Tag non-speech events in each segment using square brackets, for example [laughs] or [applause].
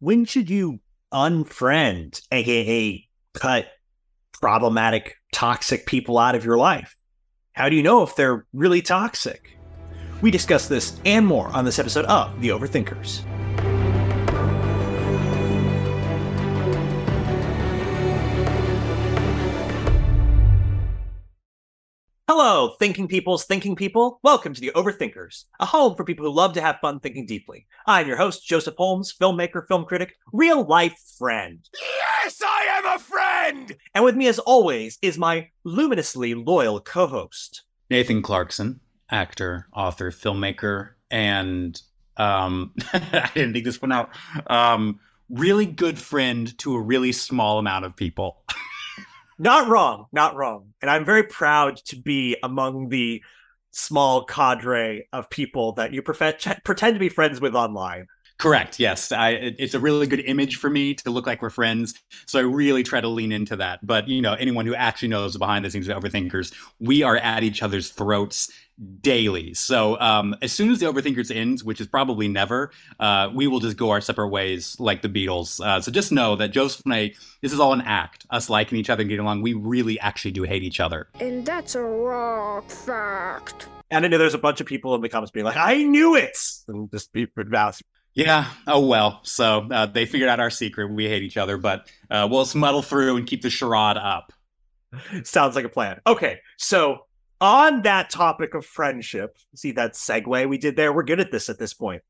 when should you unfriend, aka cut problematic, toxic people out of your life? How do you know if they're really toxic? We discuss this and more on this episode of The Overthinkers. Hello, thinking peoples, thinking people. Welcome to the Overthinkers, a home for people who love to have fun thinking deeply. I'm your host, Joseph Holmes, filmmaker, film critic, real life friend. Yes, I am a friend! And with me, as always, is my luminously loyal co host, Nathan Clarkson, actor, author, filmmaker, and um, [laughs] I didn't think this one out. Um, really good friend to a really small amount of people. [laughs] Not wrong, not wrong. And I'm very proud to be among the small cadre of people that you prefe- pretend to be friends with online. Correct. Yes, I, it's a really good image for me to look like we're friends. So I really try to lean into that. But you know, anyone who actually knows behind the scenes of Overthinkers, we are at each other's throats daily. So um, as soon as the Overthinkers ends, which is probably never, uh, we will just go our separate ways like the Beatles. Uh, so just know that Joseph and I, this is all an act. Us liking each other and getting along, we really actually do hate each other. And that's a raw fact. And I know there's a bunch of people in the comments being like, "I knew it," and just be mouse. Yeah. Oh well. So uh, they figured out our secret. We hate each other, but uh, we'll smuggle through and keep the charade up. Sounds like a plan. Okay, so on that topic of friendship, see that segue we did there? We're good at this at this point.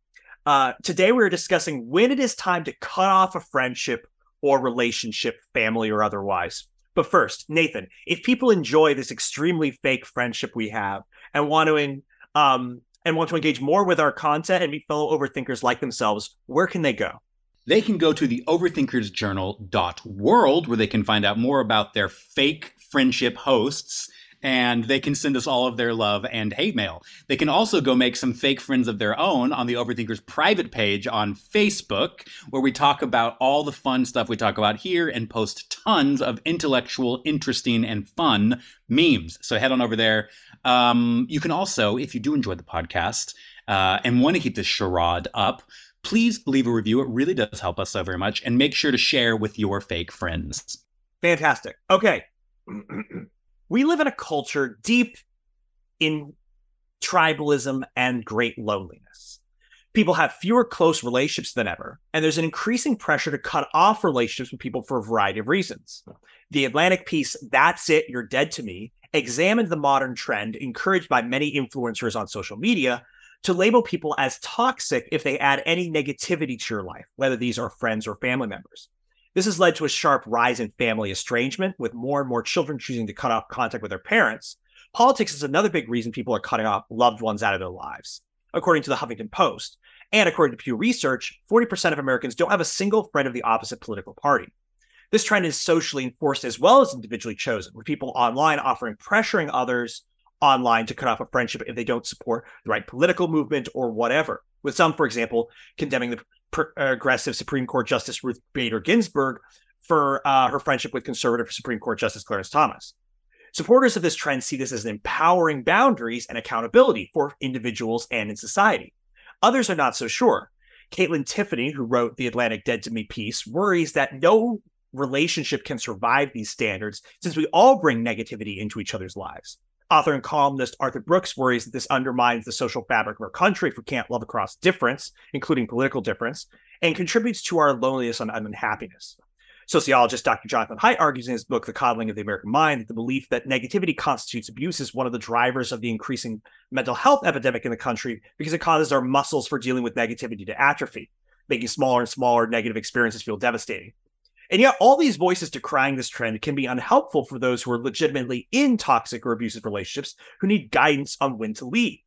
Uh, today we're discussing when it is time to cut off a friendship or relationship, family or otherwise. But first, Nathan, if people enjoy this extremely fake friendship we have and want to um, and want to engage more with our content and meet fellow overthinkers like themselves, where can they go? They can go to the overthinkersjournal.world where they can find out more about their fake friendship hosts and they can send us all of their love and hate mail. They can also go make some fake friends of their own on the Overthinkers private page on Facebook, where we talk about all the fun stuff we talk about here and post tons of intellectual, interesting, and fun memes. So head on over there. Um, you can also, if you do enjoy the podcast uh, and want to keep this charade up, please leave a review. It really does help us so very much. And make sure to share with your fake friends. Fantastic. Okay. [clears throat] we live in a culture deep in tribalism and great loneliness. People have fewer close relationships than ever, and there's an increasing pressure to cut off relationships with people for a variety of reasons. The Atlantic piece, That's It, You're Dead to Me, examined the modern trend encouraged by many influencers on social media to label people as toxic if they add any negativity to your life, whether these are friends or family members. This has led to a sharp rise in family estrangement, with more and more children choosing to cut off contact with their parents. Politics is another big reason people are cutting off loved ones out of their lives. According to the Huffington Post, and according to Pew Research, 40% of Americans don't have a single friend of the opposite political party. This trend is socially enforced as well as individually chosen, with people online offering pressuring others online to cut off a friendship if they don't support the right political movement or whatever. With some, for example, condemning the progressive Supreme Court Justice Ruth Bader Ginsburg for uh, her friendship with conservative Supreme Court Justice Clarence Thomas. Supporters of this trend see this as empowering boundaries and accountability for individuals and in society. Others are not so sure. Kaitlyn Tiffany, who wrote the Atlantic Dead to Me piece, worries that no relationship can survive these standards since we all bring negativity into each other's lives. Author and columnist Arthur Brooks worries that this undermines the social fabric of our country if we can't love across difference, including political difference, and contributes to our loneliness and unhappiness. Sociologist Dr. Jonathan Haidt argues in his book, The Coddling of the American Mind, that the belief that negativity constitutes abuse is one of the drivers of the increasing mental health epidemic in the country because it causes our muscles for dealing with negativity to atrophy, making smaller and smaller negative experiences feel devastating. And yet, all these voices decrying this trend can be unhelpful for those who are legitimately in toxic or abusive relationships who need guidance on when to leave.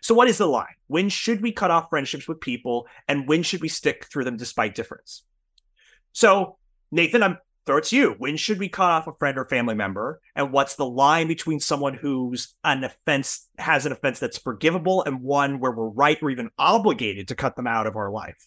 So, what is the line? When should we cut off friendships with people, and when should we stick through them despite difference? So, Nathan, I'm throw it to you. When should we cut off a friend or family member? And what's the line between someone who's an offense has an offense that's forgivable and one where we're right or even obligated to cut them out of our life?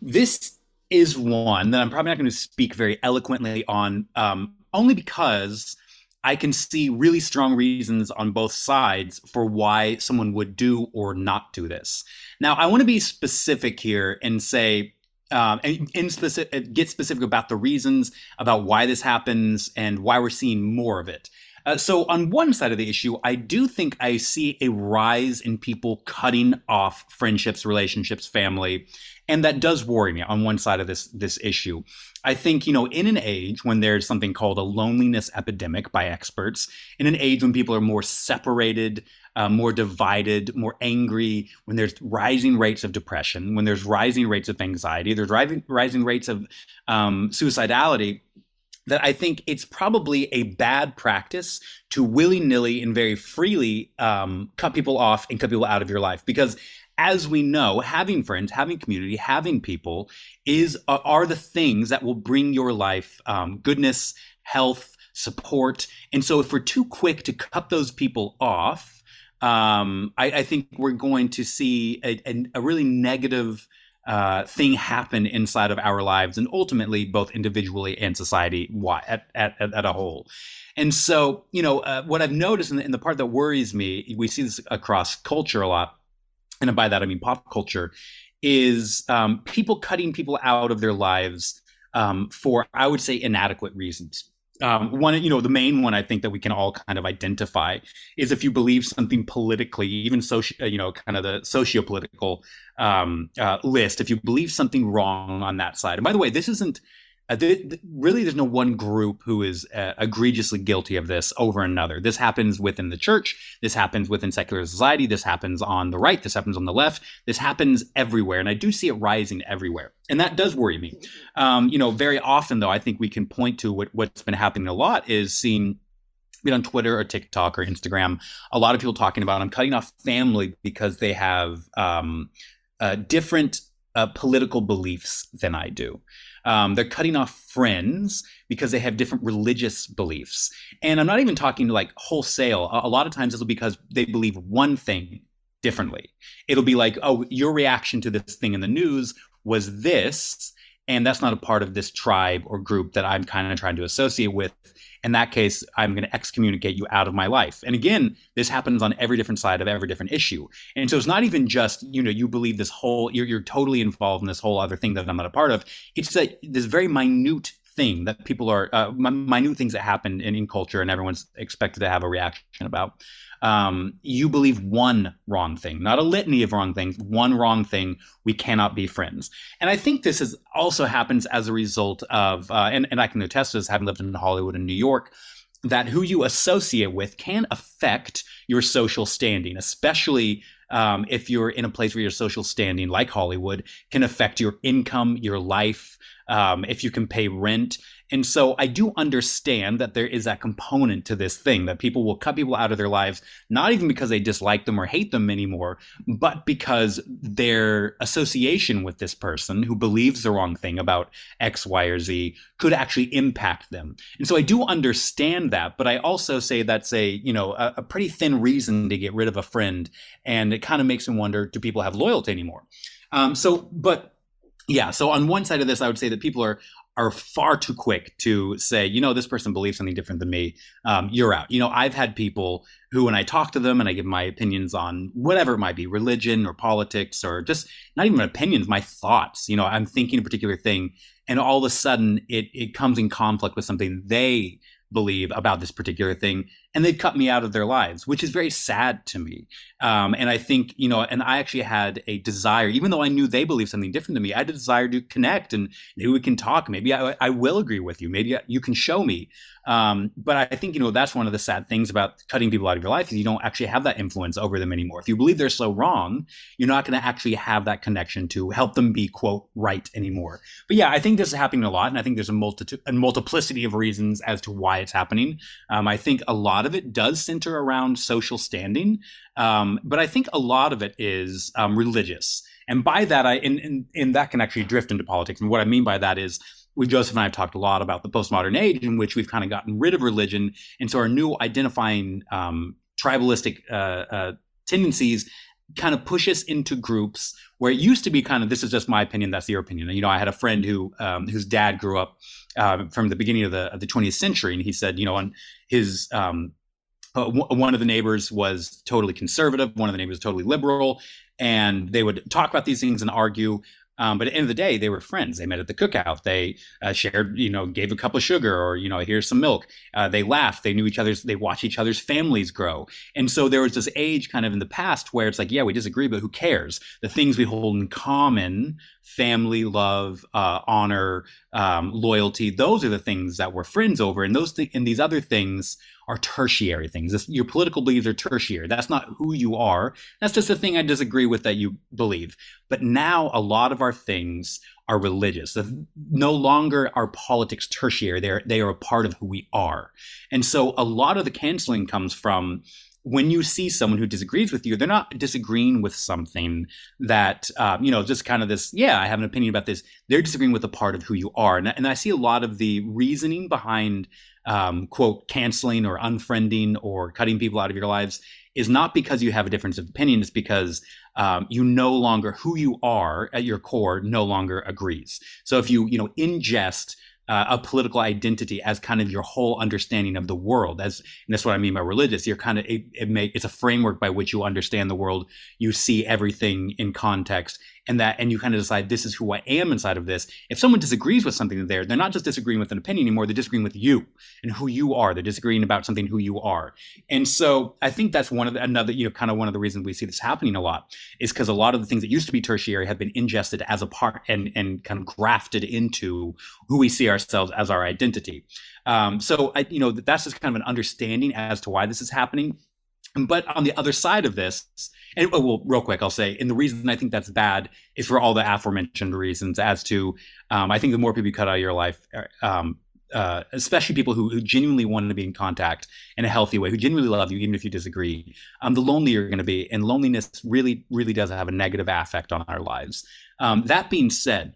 This is one that I'm probably not going to speak very eloquently on, um, only because I can see really strong reasons on both sides for why someone would do or not do this. Now, I want to be specific here and say um, and specific, get specific about the reasons about why this happens and why we're seeing more of it. Uh, so on one side of the issue, I do think I see a rise in people cutting off friendships, relationships, family, and that does worry me on one side of this this issue. I think you know, in an age when there's something called a loneliness epidemic by experts, in an age when people are more separated, uh, more divided, more angry, when there's rising rates of depression, when there's rising rates of anxiety, there's rising rising rates of um, suicidality that I think it's probably a bad practice to willy nilly and very freely um, cut people off and cut people out of your life because. As we know, having friends, having community, having people is are the things that will bring your life um, goodness, health, support. And so, if we're too quick to cut those people off, um, I, I, think we're going to see a, a, a really negative uh, thing happen inside of our lives and ultimately both individually and society at, at, at a whole. And so, you know, uh, what I've noticed, and the, the part that worries me, we see this across culture a lot, and by that I mean pop culture, is um, people cutting people out of their lives um, for, I would say, inadequate reasons um, one, you know, the main one I think that we can all kind of identify is if you believe something politically, even social, uh, you know, kind of the socio-political um, uh, list. If you believe something wrong on that side, and by the way, this isn't uh, th- th- really, there's no one group who is uh, egregiously guilty of this over another. This happens within the church. This happens within secular society. This happens on the right. This happens on the left. This happens everywhere, and I do see it rising everywhere, and that does worry me. Um, you know, very often though, I think we can point to what, what's been happening a lot is seeing be on Twitter or TikTok or Instagram, a lot of people talking about I'm cutting off family because they have um, uh, different uh, political beliefs than I do. Um, they're cutting off friends because they have different religious beliefs. And I'm not even talking like wholesale. A, a lot of times it'll be because they believe one thing differently. It'll be like, oh, your reaction to this thing in the news was this. And that's not a part of this tribe or group that I'm kind of trying to associate with in that case, I'm going to excommunicate you out of my life. And again, this happens on every different side of every different issue. And so it's not even just, you know, you believe this whole, you're, you're totally involved in this whole other thing that I'm not a part of. It's that this very minute thing that people are, uh, minute things that happen in, in culture and everyone's expected to have a reaction about um, you believe one wrong thing, not a litany of wrong things, one wrong thing, we cannot be friends. And I think this is also happens as a result of, uh, and, and I can attest to this, having lived in Hollywood and New York, that who you associate with can affect your social standing, especially um, if you're in a place where your social standing, like Hollywood, can affect your income, your life, um, if you can pay rent. And so I do understand that there is that component to this thing that people will cut people out of their lives, not even because they dislike them or hate them anymore, but because their association with this person who believes the wrong thing about X, Y, or Z could actually impact them. And so I do understand that, but I also say that's a, you know, a, a pretty thin reason to get rid of a friend. And it kind of makes me wonder, do people have loyalty anymore? Um, so, but yeah so on one side of this i would say that people are are far too quick to say, you know, this person believes something different than me. Um, you're out. You know, I've had people who, when I talk to them and I give my opinions on whatever it might be, religion or politics or just not even opinions, my thoughts. You know, I'm thinking a particular thing, and all of a sudden it it comes in conflict with something they believe about this particular thing and they've cut me out of their lives which is very sad to me um, and i think you know and i actually had a desire even though i knew they believed something different than me i had a desire to connect and maybe we can talk maybe i, I will agree with you maybe you can show me um, but I think you know that's one of the sad things about cutting people out of your life is you don't actually have that influence over them anymore. If you believe they're so wrong, you're not going to actually have that connection to help them be quote right anymore. But yeah, I think this is happening a lot, and I think there's a multitude, a multiplicity of reasons as to why it's happening. Um, I think a lot of it does center around social standing, um, but I think a lot of it is um, religious. And by that, I and, and that can actually drift into politics. And what I mean by that is we Joseph and I have talked a lot about the postmodern age in which we've kind of gotten rid of religion, and so our new identifying um, tribalistic uh, uh, tendencies kind of push us into groups where it used to be kind of this is just my opinion, that's your opinion. You know, I had a friend who um, whose dad grew up uh, from the beginning of the of the 20th century, and he said, you know, on his um, uh, w- one of the neighbors was totally conservative, one of the neighbors was totally liberal, and they would talk about these things and argue Um, but at the end of the day, they were friends. They met at the cookout. They uh, shared, you know, gave a cup of sugar or, you know, here's some milk. Uh, they laughed. They knew each other's, they watched each other's families grow. And so there was this age kind of in the past where it's like, yeah, we disagree, but who cares? The things we hold in common, family, love, uh, honor, um, loyalty, those are the things that we're friends over. And those, th- and these other things are tertiary things. This, your political beliefs are tertiary. That's not who you are. That's just a thing I disagree with that you believe. But now a lot of our things are religious. No longer are politics tertiary. They're they are a part of who we are. And so a lot of the canceling comes from when you see someone who disagrees with you, they're not disagreeing with something that, um, you know, just kind of this, yeah, I have an opinion about this. They're disagreeing with a part of who you are. And, and I see a lot of the reasoning behind um, quote canceling or unfriending or cutting people out of your lives is not because you have a difference of opinion it's because um, you no longer who you are at your core no longer agrees so if you you know ingest uh, a political identity as kind of your whole understanding of the world. As and that's what I mean by religious. You're kind of it, it may, it's a framework by which you understand the world. You see everything in context, and that and you kind of decide this is who I am inside of this. If someone disagrees with something there, they're not just disagreeing with an opinion anymore. They're disagreeing with you and who you are. They're disagreeing about something who you are. And so I think that's one of the, another you know kind of one of the reasons we see this happening a lot is because a lot of the things that used to be tertiary have been ingested as a part and and kind of grafted into who we see ourselves as our identity. Um, so I, you know that's just kind of an understanding as to why this is happening. But on the other side of this, and oh, well, real quick, I'll say, and the reason I think that's bad is for all the aforementioned reasons. As to, um, I think the more people you cut out of your life, uh, um, uh, especially people who, who, genuinely want to be in contact in a healthy way, who genuinely love you, even if you disagree, um, the lonelier you're going to be. And loneliness really, really does have a negative affect on our lives. Um, that being said,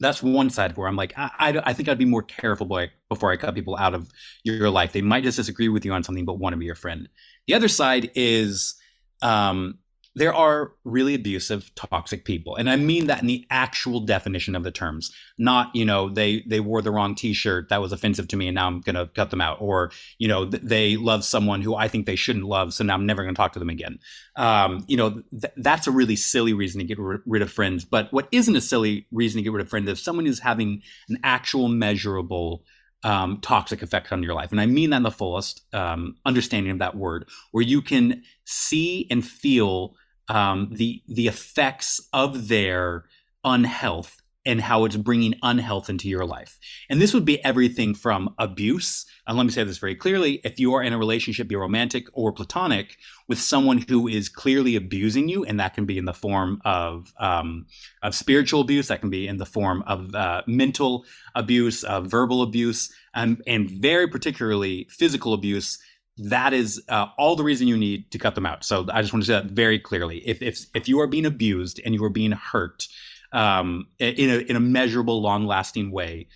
that's one side where I'm like, I, I, I, think I'd be more careful before I cut people out of your life. They might just disagree with you on something, but want to be your friend. The other side is um, there are really abusive, toxic people, and I mean that in the actual definition of the terms. Not, you know, they they wore the wrong T-shirt that was offensive to me, and now I'm gonna cut them out, or you know, they love someone who I think they shouldn't love, so now I'm never gonna talk to them again. Um, you know, th- that's a really silly reason to get r- rid of friends. But what isn't a silly reason to get rid of friends is someone who's having an actual measurable um, toxic effect on your life. And I mean that in the fullest um, understanding of that word, where you can see and feel um, the the effects of their unhealth and how it's bringing unhealth into your life. And this would be everything from abuse. And let me say this very clearly if you are in a relationship, be romantic or platonic, with someone who is clearly abusing you, and that can be in the form of, um, of spiritual abuse, that can be in the form of uh, mental abuse, uh, verbal abuse, and, and very particularly physical abuse that is uh, all the reason you need to cut them out. So I just want to say that very clearly. If if if you are being abused and you are being hurt um, in a in a measurable, long lasting way,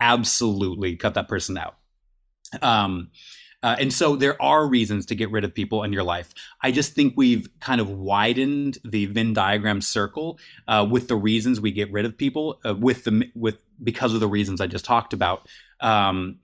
absolutely cut that person out. Um, uh, and so there are reasons to get rid of people in your life. I just think we've kind of widened the Venn diagram circle uh, with the reasons we get rid of people, uh, with the with because of the reasons I just talked about. Um,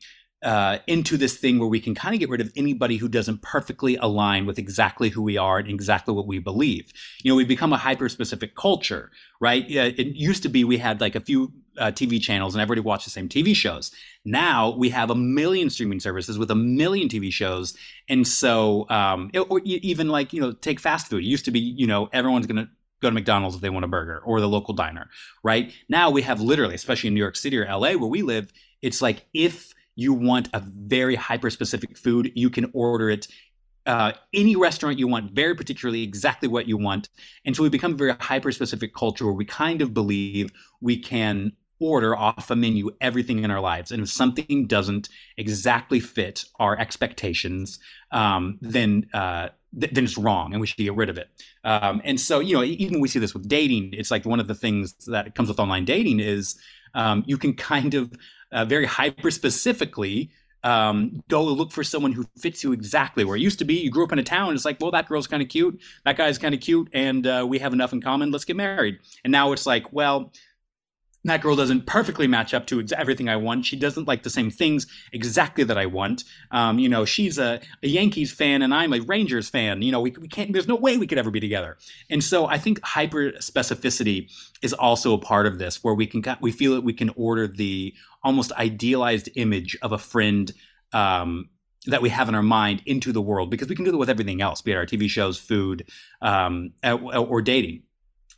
uh, into this thing where we can kind of get rid of anybody who doesn't perfectly align with exactly who we are and exactly what we believe. You know, we've become a hyper specific culture, right? It used to be we had like a few uh, TV channels and everybody watched the same TV shows. Now we have a million streaming services with a million TV shows, and so um, it, or even like you know, take fast food. It used to be you know everyone's gonna go to McDonald's if they want a burger or the local diner, right? Now we have literally, especially in New York City or LA where we live, it's like if you want a very hyper specific food, you can order it uh, any restaurant you want, very particularly exactly what you want. And so we become a very hyper specific culture where we kind of believe we can order off a menu everything in our lives. And if something doesn't exactly fit our expectations, um, then uh, th- then it's wrong and we should get rid of it. Um, and so, you know, even we see this with dating. It's like one of the things that comes with online dating is um, you can kind of uh, very hyper specifically um, go look for someone who fits you exactly where it used to be. You grew up in a town. It's like, well, that girl's kind of cute. That guy's kind of cute. And uh, we have enough in common. Let's get married. And now it's like, well, that girl doesn't perfectly match up to everything I want. She doesn't like the same things exactly that I want. Um, you know, she's a, a, Yankees fan and I'm a Rangers fan. You know, we, we can't, there's no way we could ever be together. And so I think hyper specificity is also a part of this where we can, we feel that we can order the almost idealized image of a friend um, that we have in our mind into the world because we can do that with everything else, be it our TV shows, food, um, or dating.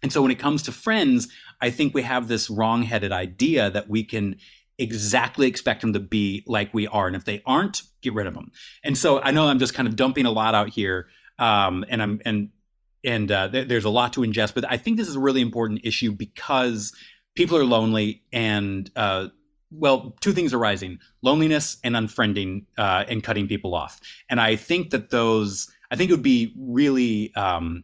And so when it comes to friends, I think we have this wrong-headed idea that we can exactly expect them to be like we are, and if they aren't, get rid of them. And so I know I'm just kind of dumping a lot out here, um, and I'm and and uh, th- there's a lot to ingest, but I think this is a really important issue because people are lonely and uh, well, two things are rising: loneliness and unfriending uh, and cutting people off. And I think that those, I think it would be really um,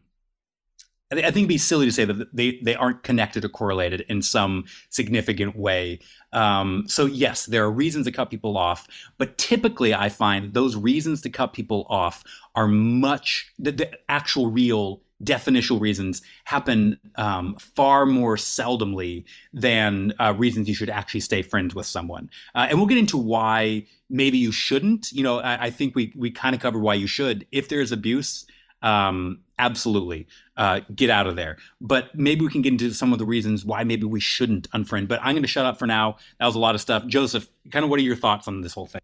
I, th- I think it'd be silly to say that they, they aren't connected or correlated in some significant way. Um, so yes, there are reasons to cut people off, but typically I find those reasons to cut people off are much the, the actual real definitional reasons happen um, far more seldomly than uh, reasons you should actually stay friends with someone. Uh, and we'll get into why maybe you shouldn't. You know, I, I think we we kind of covered why you should. If there's abuse, um, absolutely uh, get out of there. But maybe we can get into some of the reasons why maybe we shouldn't unfriend. But I'm going to shut up for now. That was a lot of stuff. Joseph, kind of what are your thoughts on this whole thing?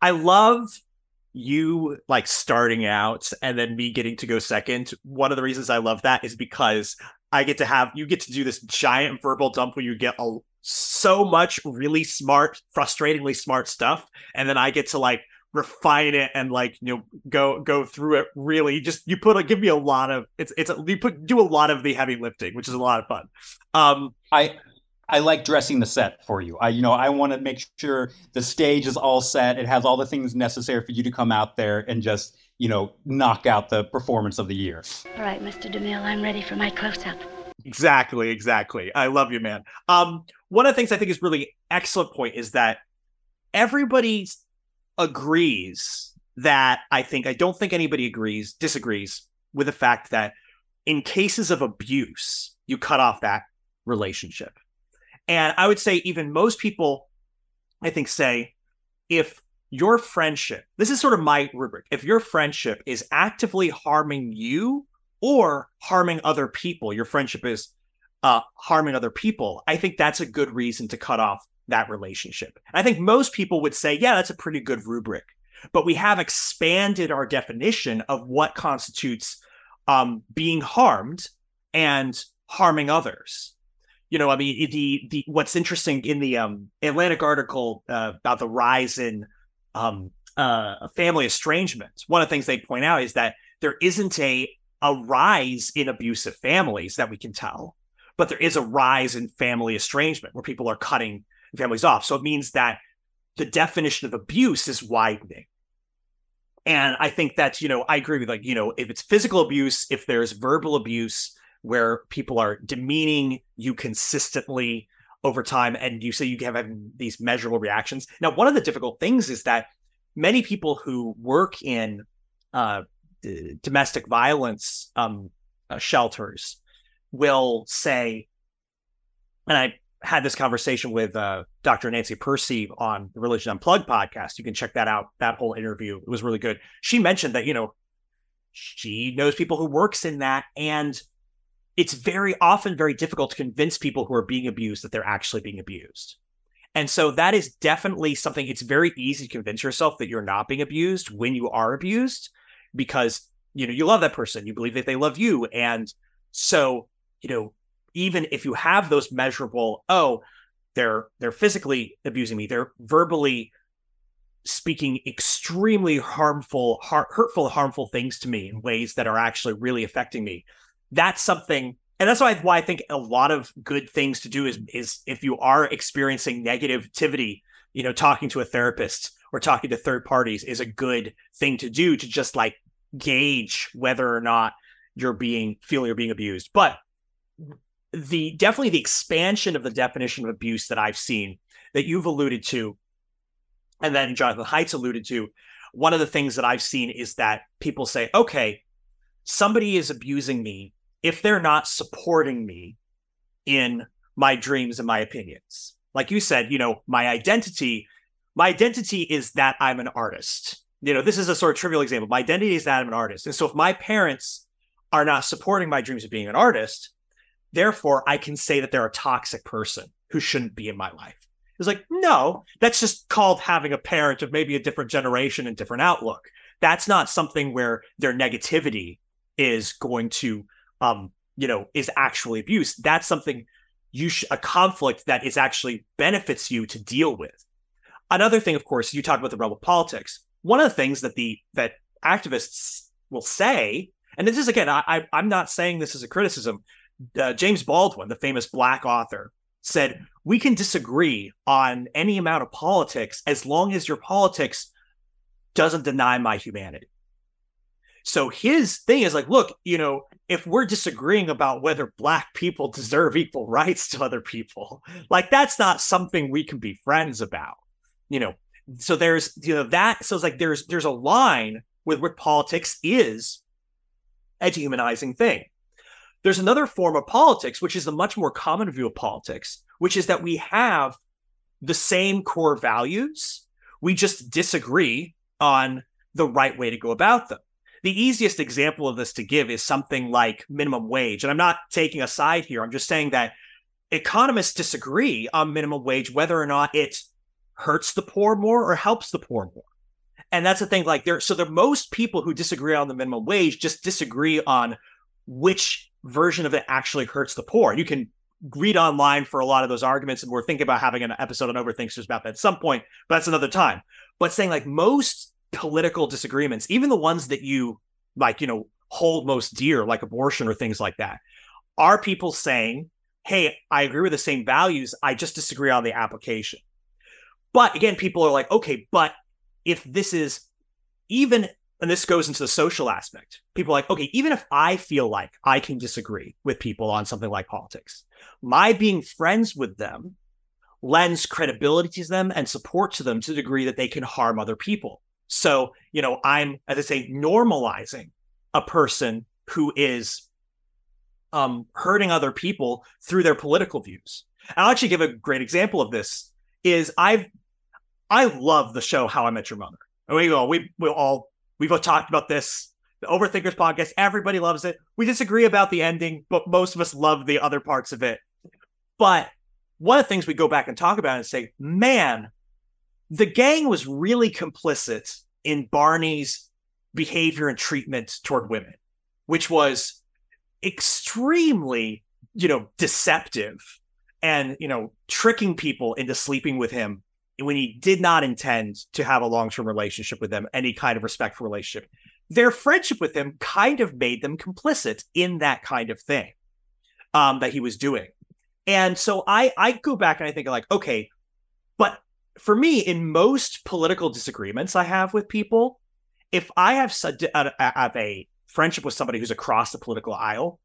I love you like starting out and then me getting to go second. One of the reasons I love that is because I get to have you get to do this giant verbal dump where you get a, so much really smart, frustratingly smart stuff, and then I get to like refine it and like you know go go through it really just you put a give me a lot of it's it's a, you put do a lot of the heavy lifting which is a lot of fun. Um i i like dressing the set for you. I you know i want to make sure the stage is all set. It has all the things necessary for you to come out there and just you know knock out the performance of the year. All right mr demille i'm ready for my close-up. Exactly exactly. I love you man. Um one of the things i think is really excellent point is that everybody's agrees that I think I don't think anybody agrees disagrees with the fact that in cases of abuse you cut off that relationship. And I would say even most people I think say if your friendship this is sort of my rubric if your friendship is actively harming you or harming other people your friendship is uh, harming other people i think that's a good reason to cut off that relationship. I think most people would say, yeah, that's a pretty good rubric. But we have expanded our definition of what constitutes um, being harmed and harming others. You know, I mean, the the what's interesting in the um, Atlantic article uh, about the rise in um, uh, family estrangement. One of the things they point out is that there isn't a a rise in abusive families that we can tell, but there is a rise in family estrangement where people are cutting families off. So it means that the definition of abuse is widening. And I think that, you know, I agree with like, you know, if it's physical abuse, if there's verbal abuse where people are demeaning you consistently over time and you say you have these measurable reactions. Now, one of the difficult things is that many people who work in uh, domestic violence um, uh, shelters will say, and I had this conversation with uh, Dr. Nancy Pearcey on the Religion Unplugged podcast. You can check that out. That whole interview it was really good. She mentioned that you know she knows people who works in that, and it's very often very difficult to convince people who are being abused that they're actually being abused. And so that is definitely something. It's very easy to convince yourself that you're not being abused when you are abused, because you know you love that person, you believe that they love you, and so you know even if you have those measurable, oh, they're they're physically abusing me, they're verbally speaking extremely harmful, har- hurtful, harmful things to me in ways that are actually really affecting me. That's something, and that's why why I think a lot of good things to do is is if you are experiencing negativity, you know, talking to a therapist or talking to third parties is a good thing to do to just like gauge whether or not you're being feeling you're being abused. But the definitely the expansion of the definition of abuse that I've seen that you've alluded to, and then Jonathan Haidt's alluded to, one of the things that I've seen is that people say, okay, somebody is abusing me if they're not supporting me in my dreams and my opinions. Like you said, you know, my identity, my identity is that I'm an artist. You know, this is a sort of trivial example. My identity is that I'm an artist. And so if my parents are not supporting my dreams of being an artist, therefore I can say that they're a toxic person who shouldn't be in my life. It's like, no, that's just called having a parent of maybe a different generation and different outlook. That's not something where their negativity is going to, um, you know, is actually abuse. That's something you sh- a conflict that is actually benefits you to deal with. Another thing, of course, you talk about the rebel politics. One of the things that the that activists will say, and this is again, I, I am not saying this as a criticism. Uh, James Baldwin, the famous black author, said we can disagree on any amount of politics as long as your politics doesn't deny my humanity. So his thing is like, look, you know, if we're disagreeing about whether black people [laughs] deserve equal rights to other people, like that's not something we can be friends about. You know, so there's you know that so it's like there's there's a line with what politics is a dehumanizing thing. There's another form of politics, which is the much more common view of politics, which is that we have the same core values. We just disagree on the right way to go about them. The easiest example of this to give is something like minimum wage. And I'm not taking a side here. I'm just saying that economists disagree on minimum wage, whether or not it hurts the poor more or helps the poor more. And that's the thing. Like there, so the most people who disagree on the minimum wage just disagree on which version of it actually hurts the poor. You can read online for a lot of those arguments, and we're thinking about having an episode on overthinkers about that at some point, but that's another time. But saying like most political disagreements, even the ones that you like, you know, hold most dear, like abortion or things like that, are people saying, Hey, I agree with the same values. I just disagree on the application. But again, people are like, okay, but if this is even, and this goes into the social aspect, people are like, okay, even if I feel like I can disagree with people on something like politics, my being friends with them lends credibility to them and support to them to the degree that they can harm other people. So, you know, I'm, as I say, normalizing a person who is um, hurting other people through their political views. I'll actually give a great example of this. Is I've I love the show How I Met Your Mother. We all we we all we've all talked about this. The Overthinkers podcast. Everybody loves it. We disagree about the ending, but most of us love the other parts of it. But one of the things we go back and talk about and say, man, the gang was really complicit in Barney's behavior and treatment toward women, which was extremely, you know, deceptive and, you know, tricking people into sleeping with him when he did not intend to have a long-term relationship with them, any kind of respectful relationship. Their friendship with him kind of made them complicit in that kind of thing um, that he was doing. And so I I go back and I think like, okay, but for me, in most political disagreements I have with people, if I have, uh, have a friendship with somebody who's across the political aisle,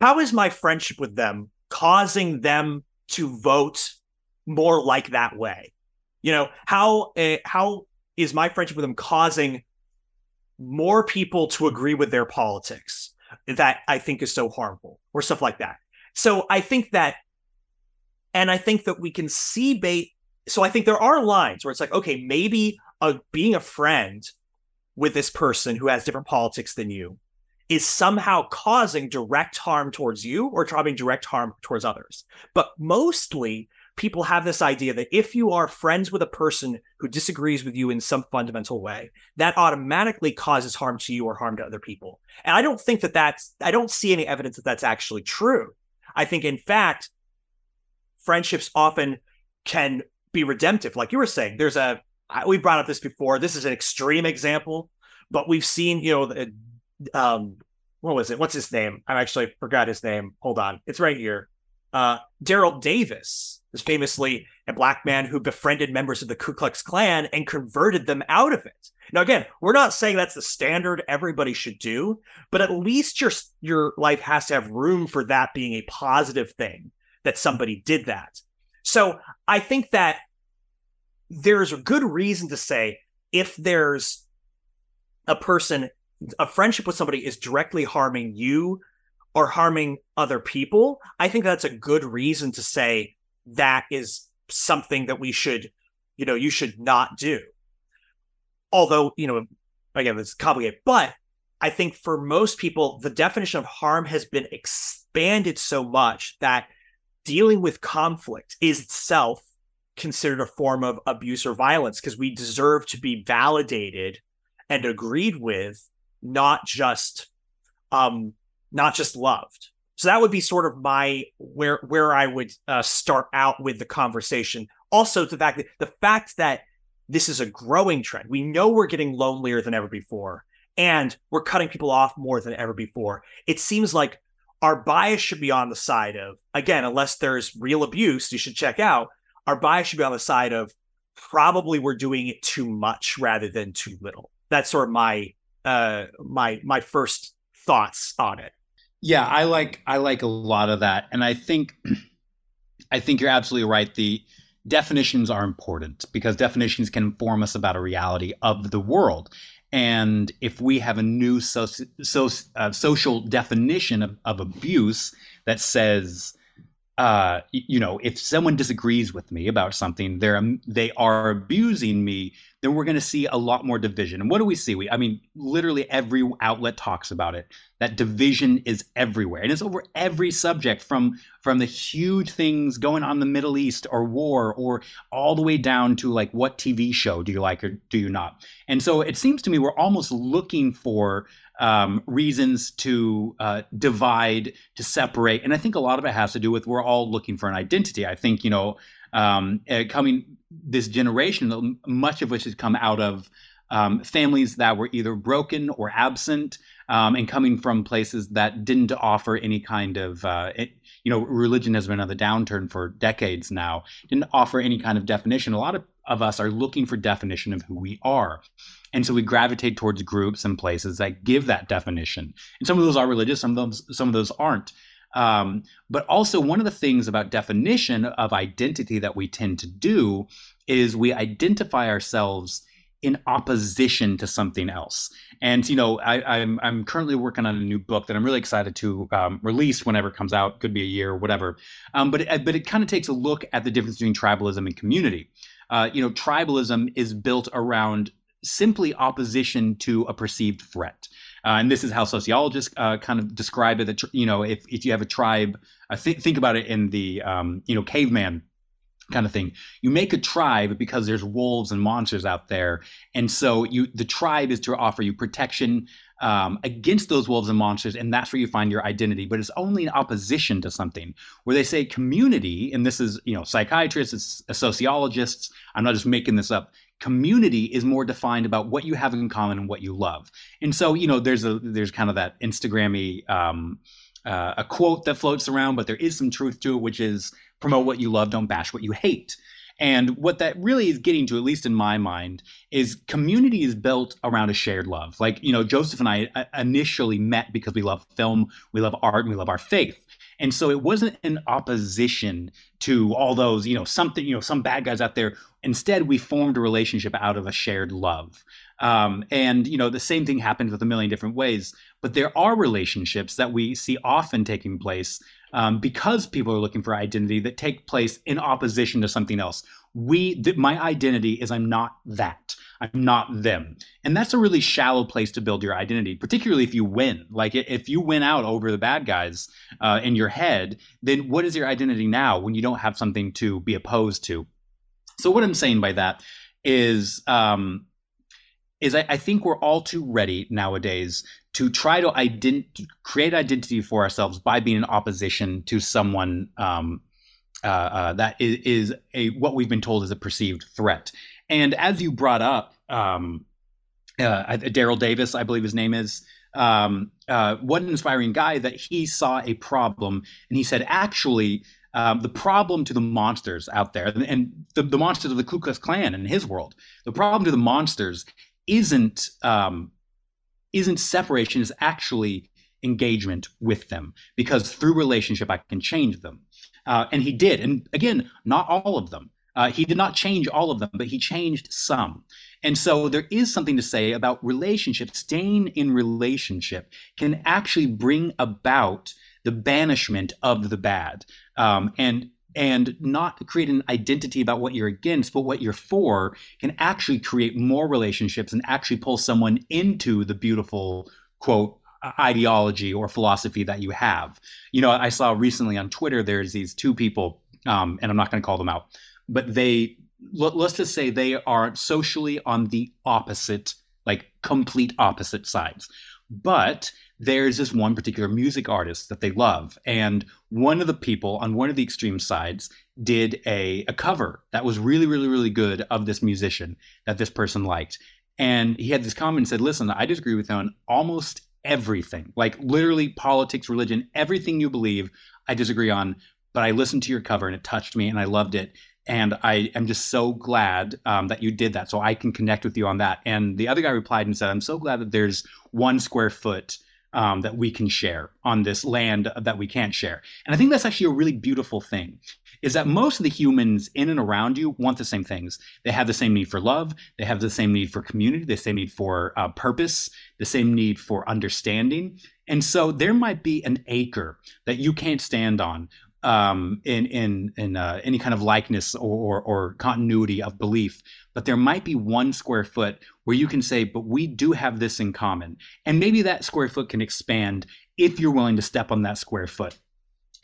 how is my friendship with them causing them to vote more like that way? You know, how uh, how is my friendship with them causing more people to agree with their politics that I think is so harmful or stuff like that? So I think that, and I think that we can see bait so I think there are lines where it's like, okay, maybe uh, being a friend with this person who has different politics than you is somehow causing direct harm towards you or causing direct harm towards others. But mostly, people have this idea that if you are friends with a person who disagrees with you in some fundamental way, that automatically causes harm to you or harm to other people. And I don't think that that's, I don't see any evidence that that's actually true. I think, in fact, friendships often can be redemptive. Like you were saying, there's a we brought up this before. This is an extreme example, but we've seen, you know, um, what was it? What's his name? I actually forgot his name. Hold on, it's right here. Uh, Daryl Davis is famously a black man who befriended members of the Ku Klux Klan and converted them out of it. Now, again, we're not saying that's the standard everybody should do, but at least your your life has to have room for that being a positive thing that somebody did that. So I think that there's a good reason to say if there's a person, a friendship with somebody is directly harming you or harming other people, I think that's a good reason to say that is something that we should, you know, you should not do. Although, you know, again, it's complicated, but I think for most people, the definition of harm has been expanded so much that dealing with conflict is itself considered a form of abuse or violence because we deserve to be validated and agreed with, not just um not just loved. So that would be sort of my where where I would uh, start out with the conversation. Also, the fact that the fact that this is a growing trend. We know we're getting lonelier than ever before, and we're cutting people off more than ever before. It seems like our bias should be on the side of again, unless there's real abuse, you should check out. Our bias should be on the side of probably we're doing it too much rather than too little. That's sort of my uh my my first thoughts on it. Yeah, I like I like a lot of that, and I think [clears throat] I think you're absolutely right. The definitions are important because definitions can inform us about a reality of the world. And if we have a new so, so, uh, social definition of, of abuse that says uh, you know, if someone disagrees with me about something, they're they are abusing me, then we're going to see a lot more division. And what do we see? We, I mean, literally every outlet talks about it. That division is everywhere, and it's over every subject, from from the huge things going on in the Middle East or war, or all the way down to like what TV show do you like or do you not? And so it seems to me we're almost looking for um, reasons to uh, divide, to separate. And I think a lot of it has to do with we're all looking for an identity. I think, you know, um, uh, coming this generation, much of which has come out of um, families that were either broken or absent um, and coming from places that didn't offer any kind of, uh, it, you know, religion has been on the downturn for decades now, didn't offer any kind of definition. A lot of, of us are looking for definition of who we are. And so we gravitate towards groups and places that give that definition. And some of those are religious, some of those, some of those aren't. Um, but also, one of the things about definition of identity that we tend to do is we identify ourselves in opposition to something else. And you know, I, am I'm, I'm currently working on a new book that I'm really excited to um, release whenever it comes out. Could be a year, or whatever. Um, but it, but it kind of takes a look at the difference between tribalism and community. Uh, you know, tribalism is built around simply opposition to a perceived threat. Uh, and this is how sociologists uh, kind of describe it. That you know, if, if you have a tribe, uh, th- think about it in the um, you know caveman kind of thing. You make a tribe because there's wolves and monsters out there, and so you the tribe is to offer you protection um, against those wolves and monsters, and that's where you find your identity. But it's only in opposition to something where they say community, and this is you know psychiatrists, it's sociologists. I'm not just making this up community is more defined about what you have in common and what you love. And so, you know, there's a there's kind of that Instagrammy um, uh, a quote that floats around, but there is some truth to it, which is promote what you love, don't bash what you hate. And what that really is getting to, at least in my mind, is community is built around a shared love. Like, you know, Joseph and I uh, initially met because we love film, we love art, and we love our faith. And so it wasn't in opposition to all those, you know, something, you know, some bad guys out there. Instead, we formed a relationship out of a shared love. Um, and, you know, the same thing happens with a million different ways. But there are relationships that we see often taking place um, because people are looking for identity that take place in opposition to something else. We, th- my identity is I'm not that. I'm not them. And that's a really shallow place to build your identity, particularly if you win. Like if you win out over the bad guys uh, in your head, then what is your identity now when you don't have something to be opposed to? So what I'm saying by that is, um, is I, I think we're all too ready nowadays to try to ident- create identity for ourselves by being in opposition to someone um, uh, uh, that is, is, a what we've been told is a perceived threat. And as you brought up, um, uh, Daryl Davis, I believe his name is, um, uh, what an inspiring guy that he saw a problem and he said, actually, um, the problem to the monsters out there and the, the, monsters of the Ku Klux Klan in his world, the problem to the monsters isn't um, isn't separation, is actually engagement with them because through relationship I can change them. Uh, and he did. And again, not all of them. Uh, he did not change all of them, but he changed some. And so there is something to say about relationships. Staying in relationship can actually bring about the banishment of the bad, um, and and not create an identity about what you're against, but what you're for, can actually create more relationships and actually pull someone into the beautiful quote ideology or philosophy that you have. You know, I saw recently on Twitter there's these two people, um, and I'm not going to call them out, but they let, us just say they are socially on the opposite, like complete opposite sides. But there's this one particular music artist that they love. And one of the people on one of the extreme sides did a, a cover that was really, really, really good of this musician that this person liked. And he had this comment and said, Listen, I disagree with you on almost everything, like literally politics, religion, everything you believe, I disagree on. But I listened to your cover and it touched me and I loved it and I am just so glad um, that you did that, so I can connect with you on that. And the other guy replied and said, "I'm so glad that there's one square foot um, that we can share on this land that we can't share." And I think that's actually a really beautiful thing. Is that most of the humans in and around you want the same things? They have the same need for love. They have the same need for community. The same need for uh, purpose. The same need for understanding. And so there might be an acre that you can't stand on, um, in in in uh, any kind of likeness or, or, or continuity of belief, but there might be one square foot where you can say, "But we do have this in common," and maybe that square foot can expand if you're willing to step on that square foot.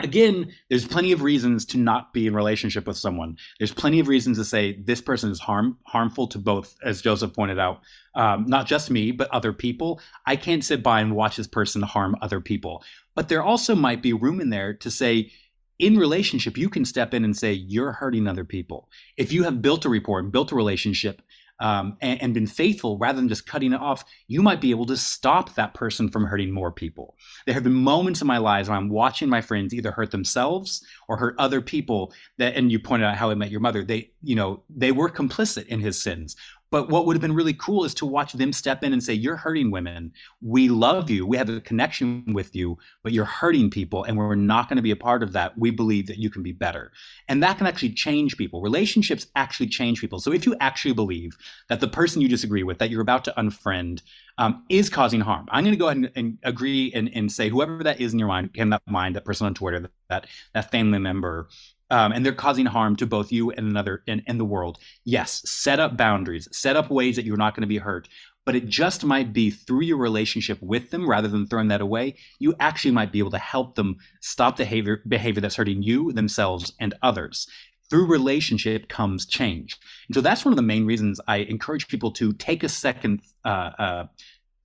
Again, there's plenty of reasons to not be in relationship with someone. There's plenty of reasons to say this person is harm harmful to both, as Joseph pointed out, um, not just me but other people. I can't sit by and watch this person harm other people. But there also might be room in there to say in relationship, you can step in and say, You're hurting other people. If you have built a rapport and built a relationship um, and, and, been faithful rather than just cutting it off, you might be able to stop that person from hurting more people. There have been moments in my lives where I'm watching my friends either hurt themselves or hurt other people that, and you pointed out how I met your mother, they, you know, they were complicit in his sins. But what would have been really cool is to watch them step in and say, You're hurting women. We love you. We have a connection with you, but you're hurting people, and we're not going to be a part of that. We believe that you can be better. And that can actually change people. Relationships actually change people. So if you actually believe that the person you disagree with, that you're about to unfriend, um, is causing harm, I'm going to go ahead and, and agree and, and, say, whoever that is in your mind, can that mind, that person on Twitter, that, that family member, um, and they're causing harm to both you and another and, in the world. Yes, set up boundaries, set up ways that you're not going to be hurt. But it just might be through your relationship with them rather than throwing that away. You actually might be able to help them stop the behavior, behavior that's hurting you, themselves, and others through relationship comes change. And so that's one of the main reasons I encourage people to take a second uh, uh,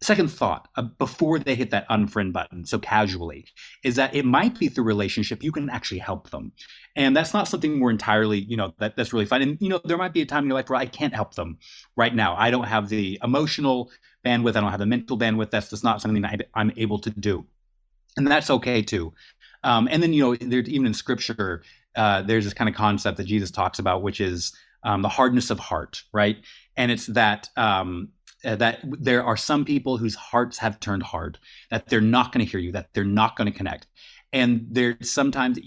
second thought uh, before they hit that unfriend button so casually is that it might be through relationship you can actually help them. And that's not something we're entirely you know that, that's really fun and you know there might be a time in your life where i can't help them right now. I don't have the emotional bandwidth i don't have the mental bandwidth. That's just not something that I, am able to do. And that's okay too. Um, and then you know there's even in scripture uh, there's this kind of concept that jesus talks about which is um, the hardness of heart right? And it's that um, uh, that there are some people whose hearts have turned hard, that they're not going to hear you, that they're not going to connect. And there's sometimes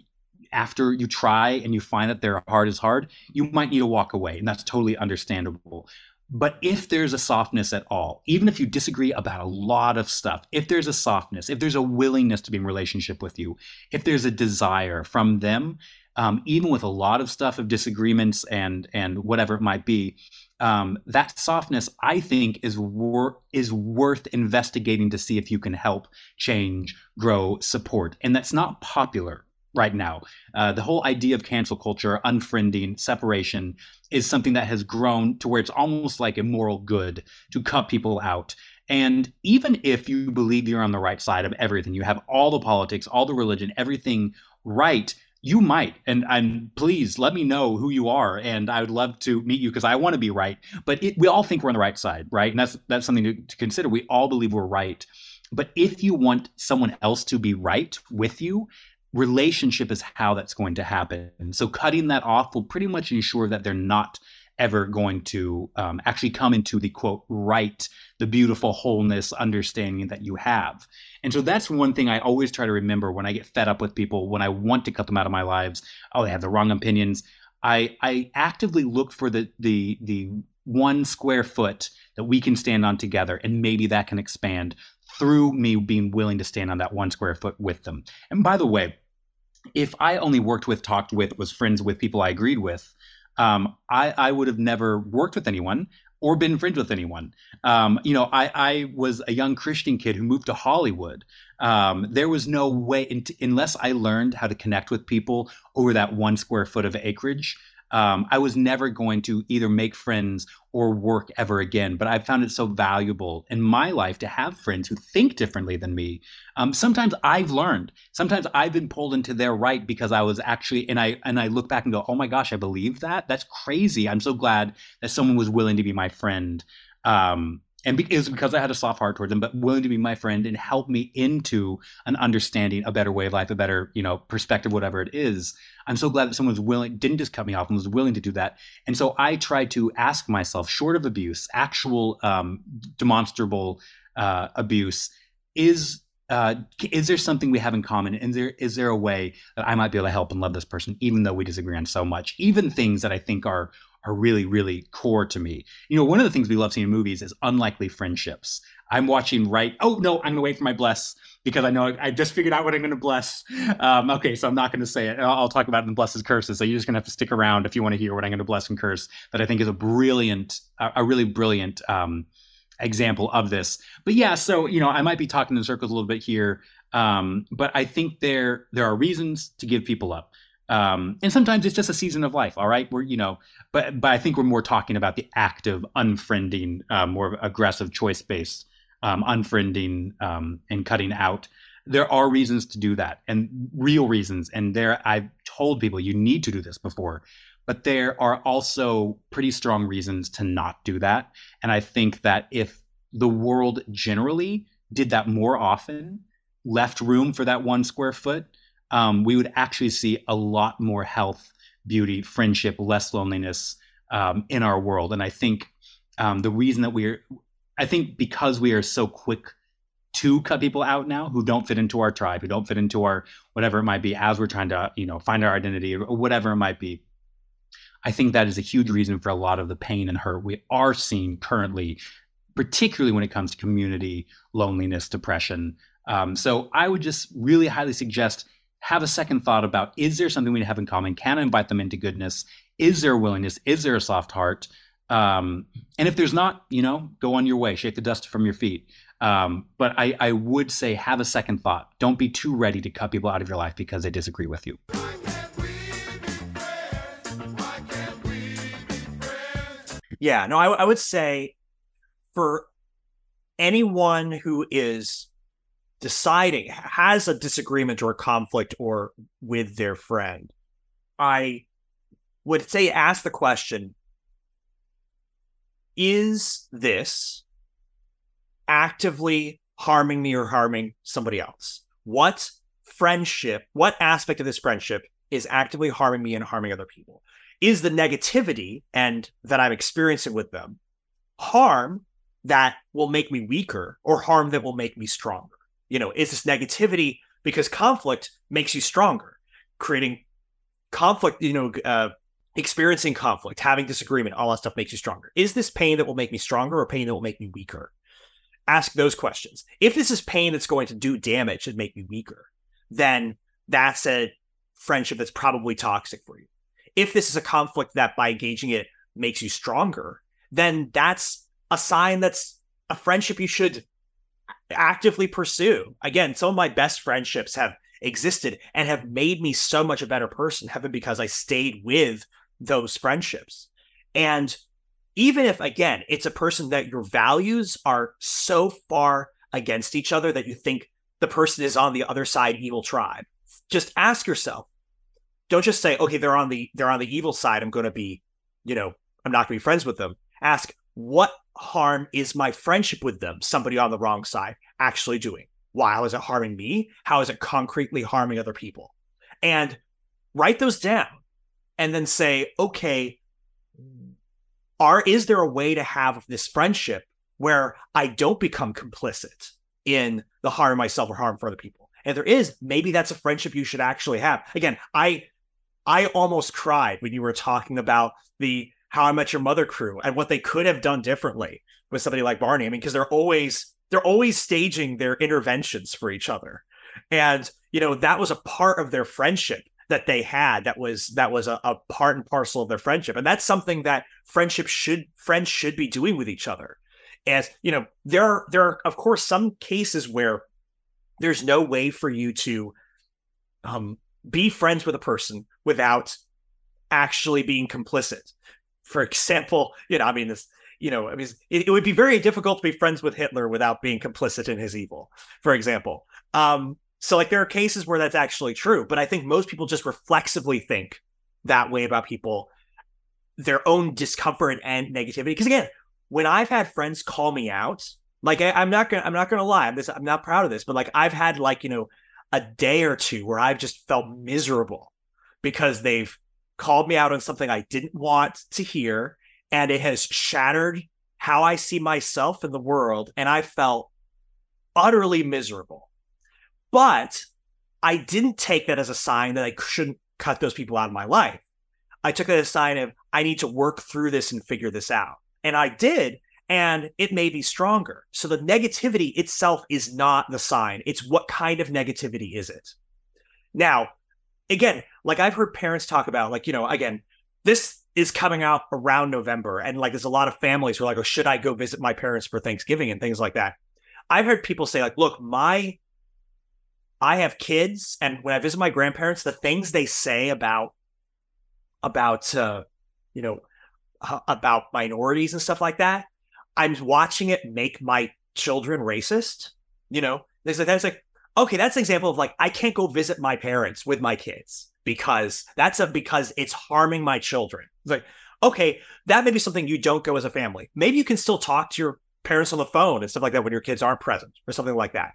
after you try and you find that their heart is hard, you might need to walk away. And that's totally understandable. But if there's a softness at all, even if you disagree about a lot of stuff, if there's a softness, if there's a willingness to be in relationship with you, if there's a desire from them, um, even with a lot of stuff of disagreements and and whatever it might be, um, that softness, I think, is wor- is worth investigating to see if you can help change, grow, support, and that's not popular right now. Uh, the whole idea of cancel culture, unfriending, separation, is something that has grown to where it's almost like a moral good to cut people out. And even if you believe you're on the right side of everything, you have all the politics, all the religion, everything right, you might and and please let me know who you are and i would love to meet you because i want to be right. But it, we all think we're on the right side right? And that's that's something to, to consider. We all believe we're right. But if you want someone else to be right with you relationship is how that's going to happen. So cutting that off will pretty much ensure that they're not ever going to um, actually come into the quote right the beautiful wholeness understanding that you have and so that's one thing i always try to remember when i get fed up with people when i want to cut them out of my lives. Oh they have the wrong opinions. I I actively look for the the the one square foot that we can stand on together, and maybe that can expand through me being willing to stand on that one square foot with them. And by the way, if I only worked with, talked with, was friends with people I agreed with, um, I, I would have never worked with anyone or been friends with anyone. Um, you know, I, I was a young Christian kid who moved to Hollywood. Um, there was no way, in, unless I learned how to connect with people over that one square foot of acreage, um, I was never going to either make friends or work ever again. But I found it so valuable in my life to have friends who think differently than me. Um, sometimes I've learned. Sometimes I've been pulled into their right because I was actually, and I and I look back and go, oh my gosh, I believe that. That's crazy. I'm so glad that someone was willing to be my friend. Um, and it was because I had a soft heart towards them, but willing to be my friend and help me into an understanding, a better way of life, a better, you know, perspective, whatever it is. I'm so glad that someone was willing, didn't just cut me off and was willing to do that. And so I tried to ask myself, short of abuse, actual um, demonstrable uh, abuse, is uh, is there something we have in common? Is there is there a way that I might be able to help and love this person, even though we disagree on so much? Even things that I think are are really, really core to me. You know, one of the things we love seeing in movies is unlikely friendships. I'm watching right. Oh no, I'm gonna wait for my bless because I know I just figured out what I'm gonna bless. Um, okay, so I'm not gonna say it. I'll, I'll talk about it in blesses curses. So you're just gonna have to stick around if you want to hear what I'm gonna bless and curse. That I think is a brilliant, a, a really brilliant um, example of this. But yeah, so you know, I might be talking in circles a little bit here, um, but I think there there are reasons to give people up. Um, and sometimes it's just a season of life. All right, we're you know, but but I think we're more talking about the active unfriending, uh, more aggressive choice based um, unfriending um, and cutting out. There are reasons to do that, and real reasons. And there, I've told people you need to do this before, but there are also pretty strong reasons to not do that. And I think that if the world generally did that more often, left room for that one square foot um, we would actually see a lot more health, beauty, friendship, less loneliness um, in our world. And I think um, the reason that we're, I think because we are so quick to cut people out now who don't fit into our tribe, who don't fit into our whatever it might be, as we're trying to, you know, find our identity or whatever it might be. I think that is a huge reason for a lot of the pain and hurt we are seeing currently, particularly when it comes to community, loneliness, depression. Um, so I would just really highly suggest have a second thought about is there something we have in common? Can I invite them into goodness? Is there willingness? Is there a soft heart? Um, and if there's not, you know, go on your way, shake the dust from your feet. Um, but I, I would say have a second thought. Don't be too ready to cut people out of your life because they disagree with you. Yeah, no, I, I would say for anyone who is deciding has a disagreement or conflict or with their friend i would say ask the question is this actively harming me or harming somebody else? What friendship what aspect of this friendship is actively harming me and harming other people? Is the negativity and that i'm experiencing with them harm that will make me weaker or harm that will make me stronger you know, is this negativity because conflict makes you stronger, creating conflict, you know, uh, experiencing conflict, having disagreement, all that stuff makes you stronger. Is this pain that will make me stronger or pain that will make me weaker? Ask those questions. If this is pain that's going to do damage and make me weaker, then that's a friendship that's probably toxic for you. If this is a conflict that by engaging it makes you stronger, then that's a sign that's a friendship you should actively pursue. Again, some of my best friendships have existed and have made me so much a better person have because I stayed with those friendships. And even if again, it's a person that your values are so far against each other that you think the person is on the other side evil tribe, just ask yourself. Don't just say, okay, they're on the they're on the evil side. I'm going to be, you know, I'm not going to be friends with them. Ask, what harm is my friendship with them, somebody on the wrong side, actually doing? Why? is it harming me? How is it concretely harming other people? And write those down and then say, okay, are is there a way to have this friendship where I don't become complicit in the harm myself or harm for other people? And there is, maybe that's a friendship you should actually have. Again, I I almost cried when you were talking about the How I Met Your Mother crew and what they could have done differently with somebody like Barney. I mean, because they're always they're always staging their interventions for each other, and you know that was a part of their friendship that they had. That was that was a, a part and parcel of their friendship, and that's something that friendship should friends should be doing with each other. As you know, there are there are of course some cases where there's no way for you to um, be friends with a person without actually being complicit. For example, you know, I mean, this, you know, I mean, it, it, would be very difficult to be friends with Hitler without being complicit in his evil, for example. Um, so, like, there are cases where that's actually true, but I think most people just reflexively think that way about people, their own discomfort and negativity. Because again, when I've had friends call me out, like I, am not gonna, I'm not gonna lie, I'm this, I'm not proud of this, but like I've had like you know a day or two where I've just felt miserable because they've called me out on something I didn't want to hear and it has shattered how I see myself in the world and I felt utterly miserable. But I didn't take that as a sign that I shouldn't cut those people out of my life. I took it as a sign of I need to work through this and figure this out. And I did and it may be stronger. So the negativity itself is not the sign. It's what kind of negativity is it? Now, again, like I've heard parents talk about, like, you know, again, this is coming out around November. And like there's a lot of families who are like, oh, should I go visit my parents for Thanksgiving and things like that? I've heard people say, like, look, my I have kids, and when I visit my grandparents, the things they say about about uh, you know, uh, about minorities and stuff like that I'm watching it make my children racist. You know, there's like that's like okay, that's an example of like I can't go visit my parents with my kids because that's a because it's harming my children. It's like okay, that may be something you don't go as a family. Maybe you can still talk to your parents on the phone and stuff like that when your kids aren't present or something like that.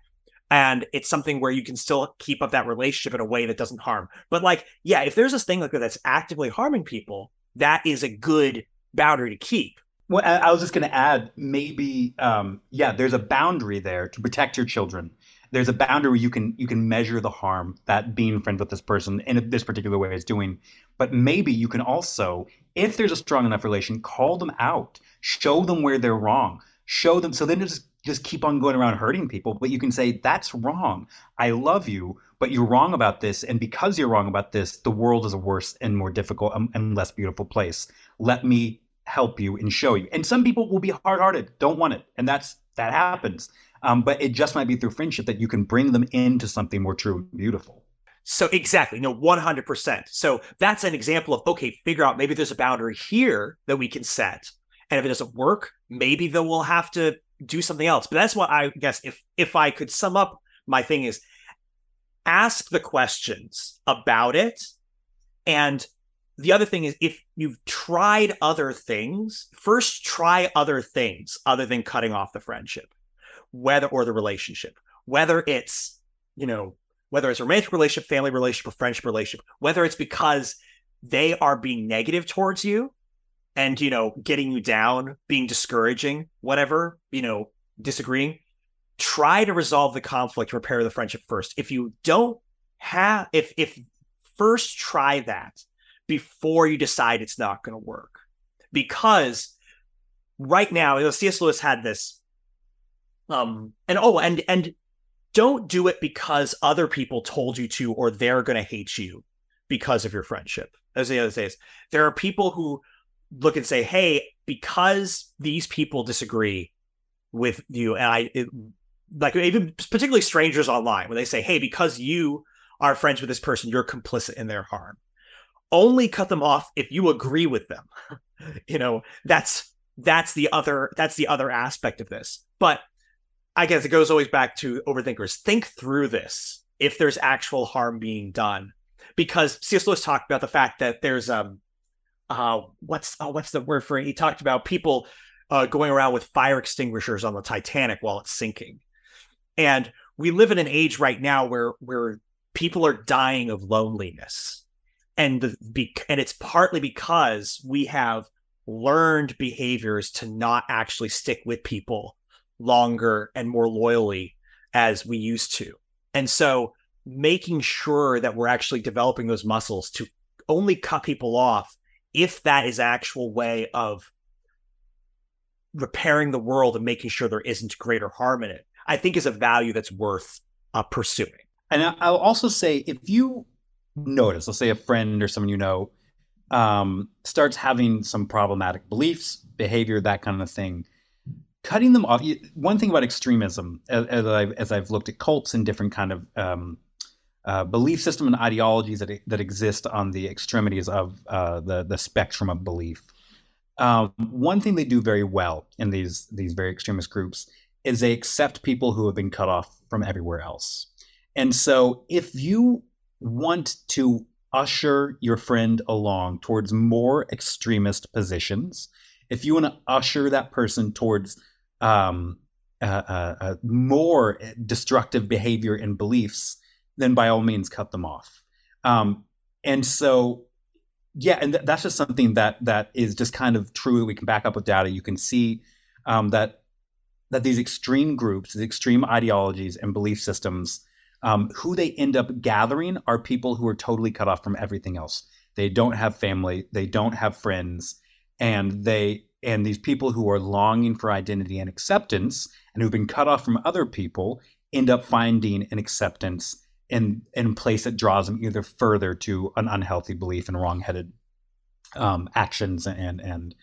And it's something where you can still keep up that relationship in a way that doesn't harm. But like, yeah, if there's this thing like that that's actively harming people, that is a good boundary to keep. Well, I was just going to add, maybe, um, yeah, there's a boundary there to protect your children. There's a boundary where you can you can measure the harm that being friends with this person in this particular way is doing. But maybe you can also, if there's a strong enough relation, call them out, show them where they're wrong, show them. So then just just keep on going around hurting people. But you can say that's wrong. I love you, but you're wrong about this, and because you're wrong about this, the world is a worse and more difficult um, and less beautiful place. Let me help you and show you. And some people will be hard-hearted, don't want it, and that's that happens. Um, but it just might be through friendship that you can bring them into something more true and beautiful. So exactly, no, one hundred percent. So that's an example of okay, figure out maybe there's a boundary here that we can set, and if it doesn't work, maybe then we'll have to do something else. But that's what I guess if if I could sum up my thing is ask the questions about it and the other thing is if you've tried other things, first try other things other than cutting off the friendship, whether or the relationship, whether it's, you know, whether it's a romantic relationship, family relationship, or friendship relationship, whether it's because they are being negative towards you and, you know, getting you down, being discouraging, whatever, you know, disagreeing, try to resolve the conflict, repair the friendship first. If you don't have, if, if first try that, before you decide it's not going to work. Because right now, you know, C.S. Lewis had this, um, and oh, and and don't do it because other people told you to, or they're going to hate you because of your friendship. As the other says, there are people who look and say, "Hey, because these people disagree with you," and I, it, like even particularly strangers online, when they say, "Hey, because you are friends with this person, you're complicit in their harm." only cut them off if you agree with them [laughs] you know that's that's the other that's the other aspect of this but i guess it goes always back to overthinkers. Think through this if there's actual harm being done. Because cs lewis talked about the fact that there's um uh what's oh, what's the word for it? He talked about people uh, going around with fire extinguishers on the titanic while it's sinking. And we live in an age right now where where people are dying of loneliness. And the and it's partly because we have learned behaviors to not actually stick with people longer and more loyally as we used to and so making sure that we're actually developing those muscles to only cut people off if that is actual way of repairing the world and making sure there isn't greater harm in it, I think is a value that's worth uh, pursuing. And I'll also say if you notice, let's say a friend or someone you know um, starts having some problematic beliefs, behavior, that kind of thing, cutting them off. One thing about extremism, as, as I've, as I've looked at cults and different kind of um, uh, belief system and ideologies that that exist on the extremities of uh, the the spectrum of belief. Um, one thing they do very well in these these very extremist groups is they accept people who have been cut off from everywhere else. And so, if you want to usher your friend along towards more extremist positions, if you want to usher that person towards um, uh, uh, uh more destructive behavior and beliefs, then by all means cut them off. Um, and so, yeah, and th- that's just something that that is just kind of true. We can back up with data. You can see um, that that these extreme groups, these extreme ideologies and belief systems, um, who they end up gathering are people who are totally cut off from everything else. They don't have family, they don't have friends, and they and these people who are longing for identity and acceptance and who've been cut off from other people end up finding an acceptance in in place that draws them either further to an unhealthy belief and wrongheaded um, actions and and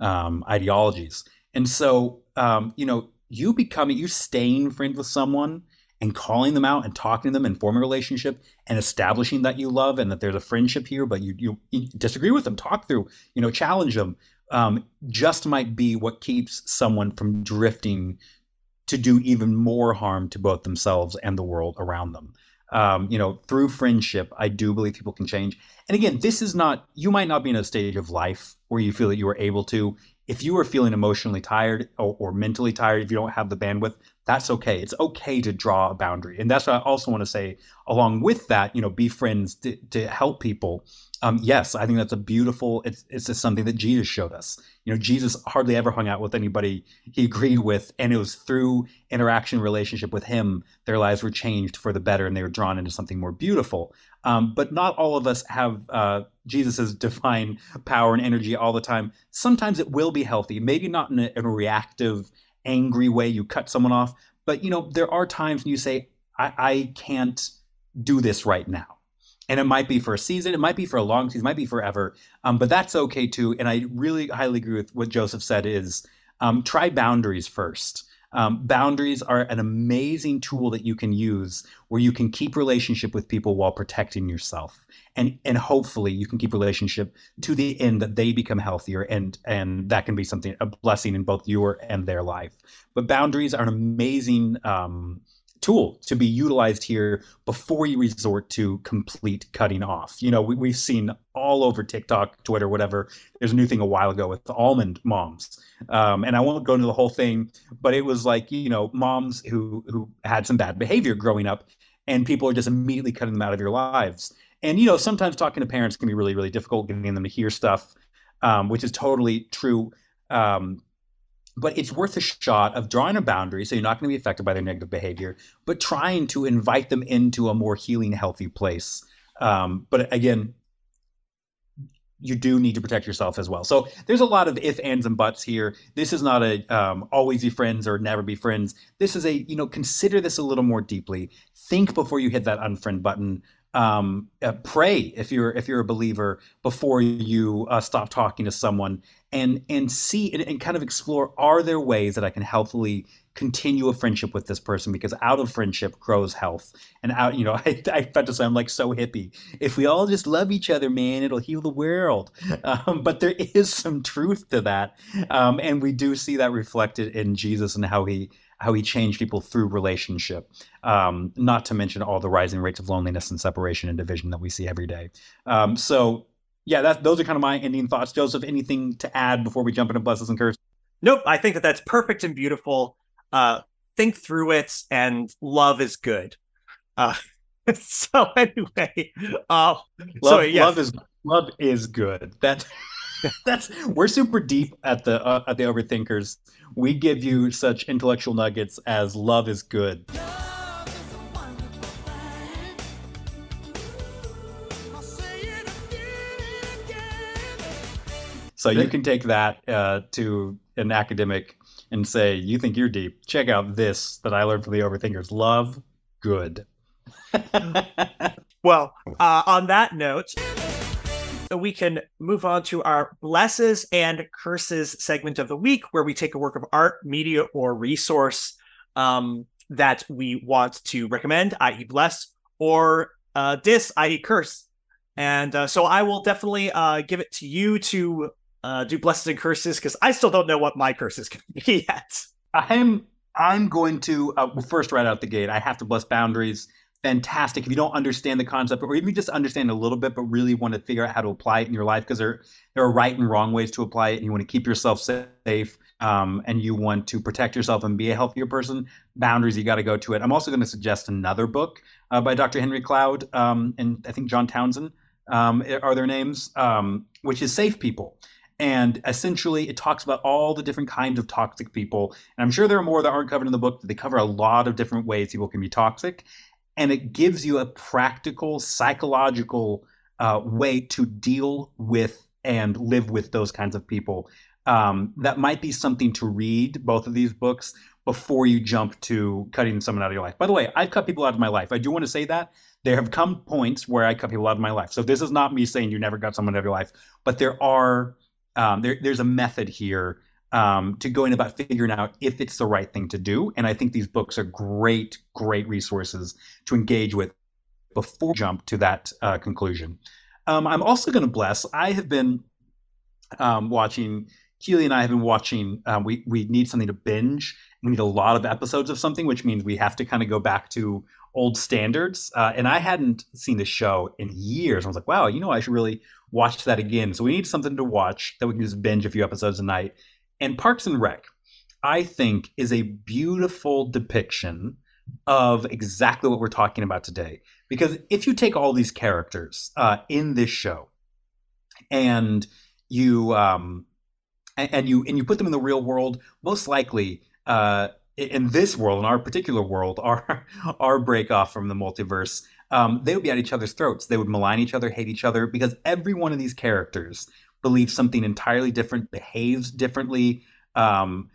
um, ideologies. And so, um, you know, you becoming you staying friends with someone and calling them out and talking to them and forming a relationship and establishing that you love and that there's a friendship here, but you you, you disagree with them, talk through, you know, challenge them. Um, just might be what keeps someone from drifting to do even more harm to both themselves and the world around them um, you know, through friendship, I do believe people can change. And again, this is not, you might not be in a stage of life where you feel that you are able to. If you are feeling emotionally tired or, or mentally tired, if you don't have the bandwidth, that's okay. It's okay to draw a boundary. And that's what I also want to say along with that, you know, be friends to, to help people. Um, yes, I think that's a beautiful, it's, it's just something that Jesus showed us. You know, Jesus hardly ever hung out with anybody he agreed with. And it was through interaction, relationship with him, their lives were changed for the better and they were drawn into something more beautiful. Um, but not all of us have uh, Jesus's [laughs] divine power and energy all the time. Sometimes it will be healthy, maybe not in a, in a reactive, angry way you cut someone off. But, you know, there are times when you say, I, I can't do this right now. And it might be for a season, it might be for a long season, it might be forever. Um, but that's okay too. And I really highly agree with what Joseph said is um, try boundaries first. Um, boundaries are an amazing tool that you can use where you can keep relationship with people while protecting yourself and and hopefully you can keep relationship to the end that they become healthier and and that can be something a blessing in both your and their life but boundaries are an amazing um, tool to be utilized here before you resort to complete cutting off. You know, we, have seen all over TikTok, Twitter, whatever. There's a new thing a while ago with the almond moms, um, and I won't go into the whole thing, but it was like you know moms who who had some bad behavior growing up, and people are just immediately cutting them out of your lives. And you know, sometimes talking to parents can be really really difficult, getting them to hear stuff, um, which is totally true. Um, but it's worth a shot of drawing a boundary so you're not going to be affected by their negative behavior, but trying to invite them into a more healing, healthy place. Um, but again, you do need to protect yourself as well. So there's a lot of if, ands, and buts here. This is not a um, always be friends or never be friends. This is a you know consider this a little more deeply. Think before you hit that unfriend button um, uh, pray if you're if you're a believer before you uh, stop talking to someone and and see and, and, kind of explore are there ways that I can helpfully continue a friendship with this person? Because out of friendship grows health. And out you know [laughs] I, I felt to say I'm like so hippie. If we all just love each other man it'll heal the world. Um, but there is some truth to that. Um, and we do see that reflected in Jesus and how he how he changed people through relationship. Um, not to mention all the rising rates of loneliness and separation and division that we see every day. Um, so, yeah, that those are kind of my ending thoughts. Joseph, anything to add before we jump into blessings and curses? Nope. I think that that's perfect and beautiful. Uh, think through it, and love is good. Uh, [laughs] so anyway, uh, love, so, yeah. love is love is good. That [laughs] that's we're super deep at the uh, at the overthinkers we give you such intellectual nuggets as love is good. So you can take that uh, to an academic and say, "You think you're deep? Check out this that I learned from the Overthinkers. Love, good." [laughs] well, uh, on that note, we can move on to our blesses and curses segment of the week, where we take a work of art, media, or resource um, that we want to recommend, i.e., bless, or uh, dis, i.e., curse. And uh, so I will definitely uh, give it to you to uh, do blessings and curses because I still don't know what my curse is going to be [laughs] yet. I'm I'm going to uh, first right out the gate. I have to bless boundaries. Fantastic. If you don't understand the concept, or even just understand a little bit, but really want to figure out how to apply it in your life, because there there are right and wrong ways to apply it, and you want to keep yourself safe, um, and you want to protect yourself and be a healthier person. Boundaries, you got to go to it. I'm also going to suggest another book uh, by Dr. Henry Cloud um, and I think John Townsend um, are their names, um, which is Safe People. And essentially, it talks about all the different kinds of toxic people. And I'm sure there are more that aren't covered in the book, but they cover a lot of different ways people can be toxic. And it gives you a practical, psychological uh, way to deal with and live with those kinds of people. Um, that might be something to read, both of these books, before you jump to cutting someone out of your life. By the way, I've cut people out of my life. I do want to say that. There have come points where I cut people out of my life. So this is not me saying you never got someone out of your life, but there are um, there, there's a method here um, to going about figuring out if it's the right thing to do. And I think these books are great, great resources to engage with before jump to that uh, conclusion. Um, I'm also going to bless. I have been um, watching. Keely and I have been watching. Uh, we we need something to binge. We need a lot of episodes of something, which means we have to kind of go back to old standards. Uh, and I hadn't seen the show in years. I was like, wow, you know, I should really watch that again. So we need something to watch that we can just binge a few episodes a night. And Parks and Rec, I think, is a beautiful depiction of exactly what we're talking about today. Because if you take all these characters uh, in this show and you um, and, you and you put them in the real world, most likely uh, in this world, in our particular world, [laughs] our our break off from the multiverse, um, they would be at each other's throats. They would malign each other, hate each other, because every one of these characters believes something entirely different, behaves differently. Um,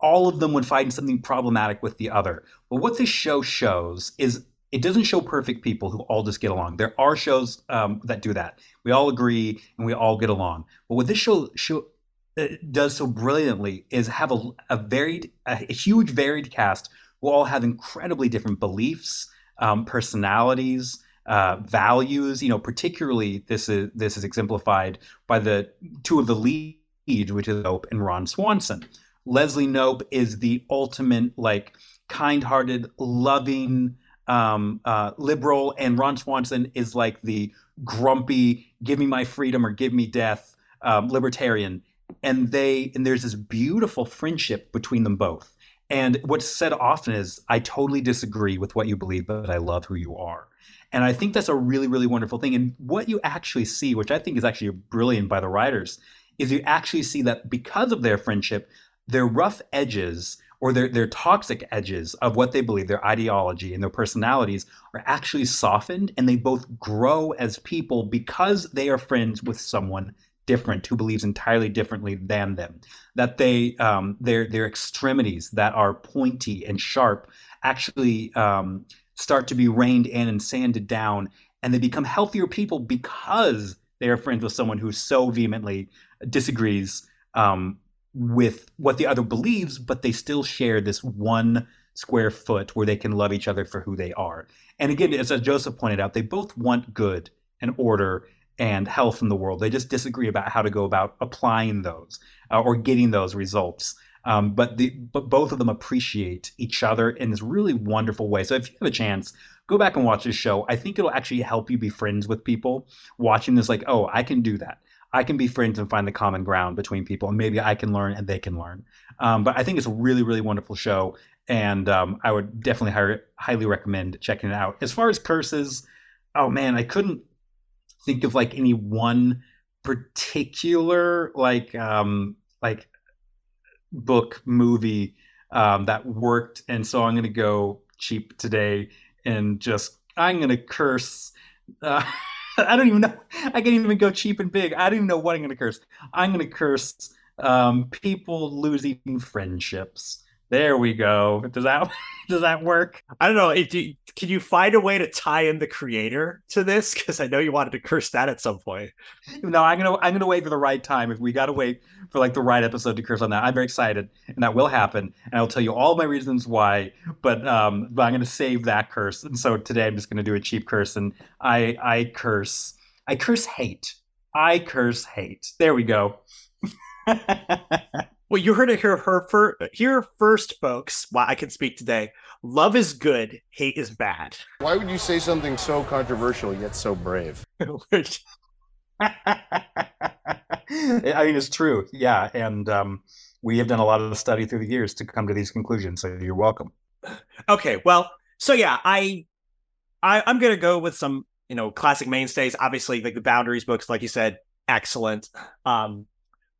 all of them would find something problematic with the other. But what this show shows is it doesn't show perfect people who all just get along. There are shows um, that do that. We all agree and we all get along. But what this show show uh, does so brilliantly is have a, a varied, a, a huge varied cast who all have incredibly different beliefs, um, personalities, uh, values. You know, particularly this is this is exemplified by the two of the leads, which is Knope and Ron Swanson. Leslie Knope is the ultimate like kind-hearted, loving um, uh, liberal, and Ron Swanson is like the grumpy, give me my freedom or give me death um, libertarian. And they and there's this beautiful friendship between them both. And what's said often is, I totally disagree with what you believe, but I love who you are. And I think that's a really, really wonderful thing. And what you actually see, which I think is actually brilliant by the writers, is you actually see that because of their friendship, their rough edges or their, their toxic edges of what they believe, their ideology and their personalities are actually softened and they both grow as people because they are friends with someone different, who believes entirely differently than them. That they um, their their extremities that are pointy and sharp actually um, start to be reined in and sanded down, and they become healthier people because they are friends with someone who so vehemently disagrees um, with what the other believes, but they still share this one square foot where they can love each other for who they are. And again, as Joseph pointed out, they both want good and order and health in the world. They just disagree about how to go about applying those uh, or getting those results. Um, but the but both of them appreciate each other in this really wonderful way. So if you have a chance, go back and watch this show. I think it'll actually help you be friends with people. Watching this, like, oh, I can do that. I can be friends and find the common ground between people, and maybe I can learn and they can learn. Um, but I think it's a really, really wonderful show, and um, I would definitely hi- highly recommend checking it out. As far as curses, oh man, I couldn't think of like any one particular like um like book movie um that worked and so i'm gonna go cheap today and just i'm gonna curse uh, [laughs] I don't even know. I can't even go cheap and big. I don't even know what I'm going to curse. I'm going to curse um, people losing friendships. There we go. Does that [laughs] does that work? I don't know. If you, can you find a way to tie in the creator to this? Because I know you wanted to curse that at some point. No, I'm gonna I'm gonna wait for the right time. If we got to wait for like the right episode to curse on that, I'm very excited, and that will happen. And I'll tell you all my reasons why. But um, but I'm gonna save that curse. And so today I'm just gonna do a cheap curse, and I I curse I curse hate. I curse hate. There we go. [laughs] Well, you heard it here, her fir- here first, folks. Why I can speak today. Love is good, hate is bad. Why would you say something so controversial yet so brave? [laughs] I mean, it's true. Yeah, and um, we have done a lot of study through the years to come to these conclusions. So you're welcome. okay, well, so yeah, I, I I'm gonna go with some you know classic mainstays. Obviously, like the Boundaries books, like you said, excellent. Um,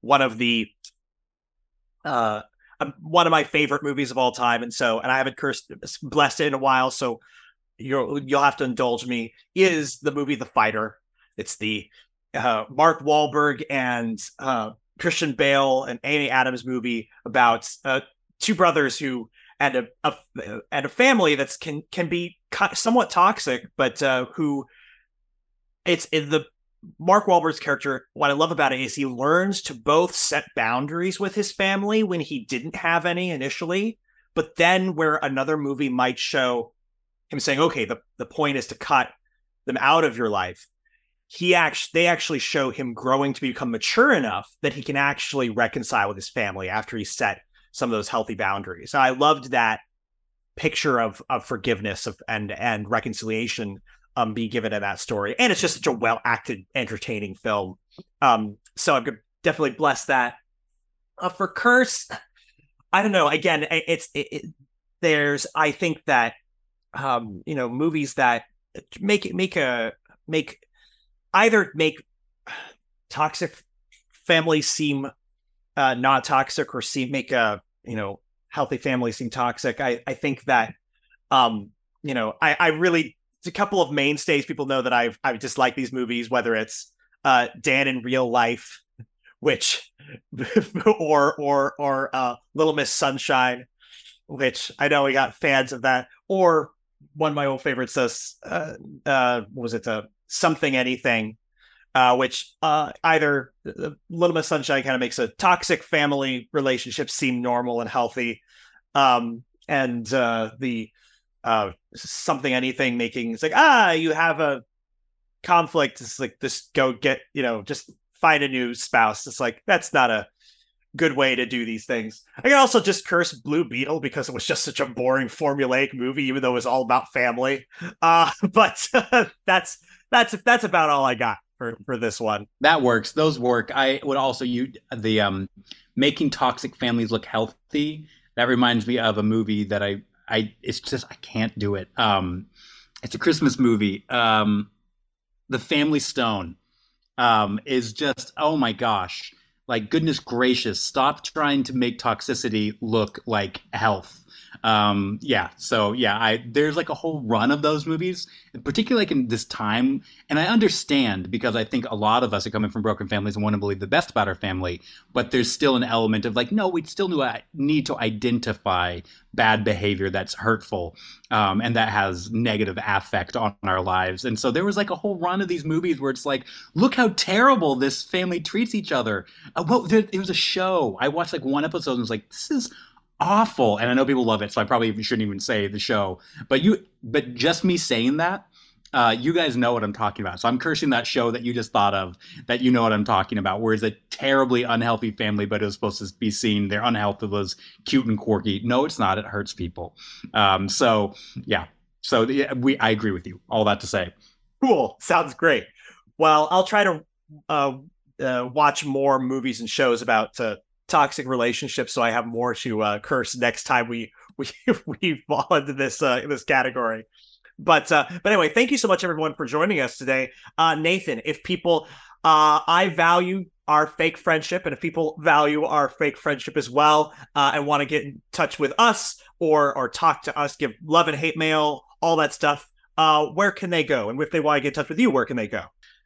one of the uh um, one of my favorite movies of all time and so and i haven't cursed blessed it in a while so you'll you'll have to indulge me is the movie the fighter. It's the uh mark Wahlberg and uh christian bale and amy adams movie about uh two brothers who and a, a and a family that's can can be somewhat toxic but uh who it's in the Mark Wahlberg's character, what I love about it is he learns to both set boundaries with his family when he didn't have any initially, but then where another movie might show him saying, okay, the, the point is to cut them out of your life. He actually they actually show him growing to become mature enough that he can actually reconcile with his family after he set some of those healthy boundaries. And I loved that picture of of forgiveness of and and reconciliation um be given in that story. And it's just such a well acted, entertaining film. Um, so I'm definitely bless that. Uh, for Curse, I don't know. Again, it's it, it, there's I think that um you know movies that make make a make either make toxic families seem uh, not toxic or seem make a you know healthy family seem toxic. I I think that um you know I I really a couple of mainstays. People know that I've I dislike these movies, whether it's uh, Dan in real life, which [laughs] or or or uh, Little Miss Sunshine, which I know we got fans of that, or one of my old favorites, uh, uh, what was it, uh, Something Anything, uh, which uh, either uh, Little Miss Sunshine kind of makes a toxic family relationship seem normal and healthy, um, and uh, the uh, something anything making it's like ah you have a conflict it's like just go get you know just find a new spouse. It's like that's not a good way to do these things. I can also just curse blue beetle because it was just such a boring formulaic movie even though it was all about family. Uh [laughs] but [laughs] that's that's that's about all i got for for this one. That works. Those work. I would also you the um making toxic families look healthy that reminds me of a movie that i I it's just I can't do it. Um, it's a Christmas movie. Um, the Family Stone um, is just oh my gosh, like goodness gracious, stop trying to make toxicity look like health um, yeah, so yeah, I there's like a whole run of those movies, particularly like in this time, and I understand because I think a lot of us are coming from broken families and want to believe the best about our family, but there's still an element of like, no, we still need to identify bad behavior that's hurtful um, and that has negative affect on our lives. And so there was like a whole run of these movies where it's like, look how terrible this family treats each other. Uh, well, there, it was a show. I watched like one episode and was like, this is awful and i know people love it so i probably shouldn't even say the show but you but just me saying that uh, you guys know what i'm talking about. So i'm cursing that show that you just thought of that you know what i'm talking about where it's a terribly unhealthy family but it was supposed to be seen their unhealthy was cute and quirky. No it's not. It hurts people. Um, so yeah. So we i agree with you. All that to say. Cool. Sounds great. Well i'll try to uh, uh, watch more movies and shows about uh, toxic relationships, so I have more to uh, curse next time we [laughs] we we fall into this uh, this category. But uh, but anyway, thank you so much everyone for joining us today, uh, Nathan. If people, uh, I value our fake friendship, and if people value our fake friendship as well, uh, and want to get in touch with us or or talk to us, give love and hate mail, all that stuff. Uh, where can they go? And if they want to get in touch with you, where can they go?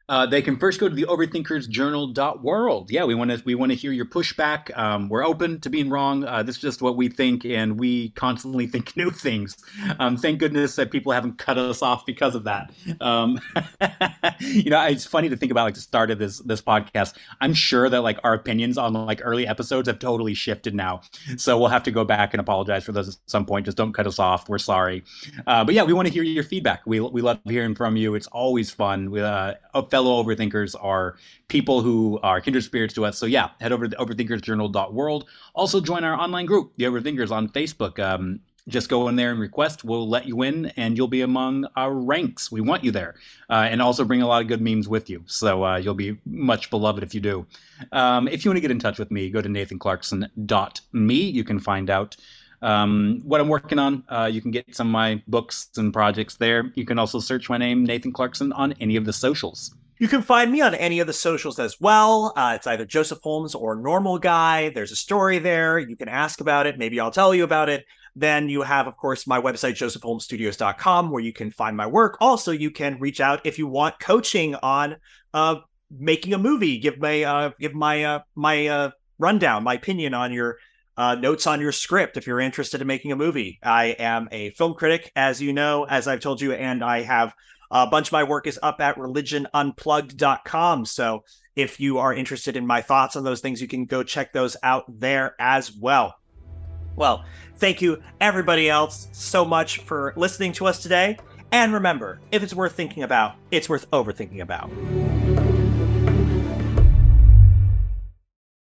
Uh, they can first go to the overthinkersjournal.world. Yeah, we want to we want to hear your pushback. Um, we're open to being wrong. Uh, this is just what we think, and we constantly [laughs] think new things. Um, thank goodness that people haven't cut us off because of that. Um, [laughs] you know, it's funny to think about like the start of this this podcast. I'm sure that like our opinions on like early episodes have totally shifted now, so we'll have to go back and apologize for those at some point. Just don't cut us off. We're sorry, uh, but yeah, we want to hear your feedback. We we love hearing from you. It's always fun. We, uh, fellow overthinkers are people who are kindred spirits to us. So yeah, head over to overthinkersjournal.world. Also join our online group, the Overthinkers, on Facebook. Um, just go in there and request. We'll let you in, and you'll be among our ranks. We want you there, uh, and also bring a lot of good memes with you. So uh, you'll be much beloved if you do. Um, if you want to get in touch with me, go to nathanclarkson.me. You can find out um, what I'm working on. Uh, you can get some of my books and projects there. You can also search my name, Nathan Clarkson, on any of the socials. You can find me on any of the socials as well. Uh, it's either Joseph Holmes or Normal Guy. There's a story there. You can ask about it. Maybe I'll tell you about it. Then you have, of course, my website, josephholmesstudios.com, where you can find my work. Also, you can reach out if you want coaching on uh, making a movie. Give my uh, give my uh, my uh, rundown, my opinion on your uh, notes on your script if you're interested in making a movie. I am a film critic, as you know, as I've told you, and I have Uh, a bunch of my work is up at religionunplugged.com. So if you are interested in my thoughts on those things, you can go check those out there as well. Well, thank you, everybody else, so much for listening to us today. And remember, if it's worth thinking about, it's worth overthinking about.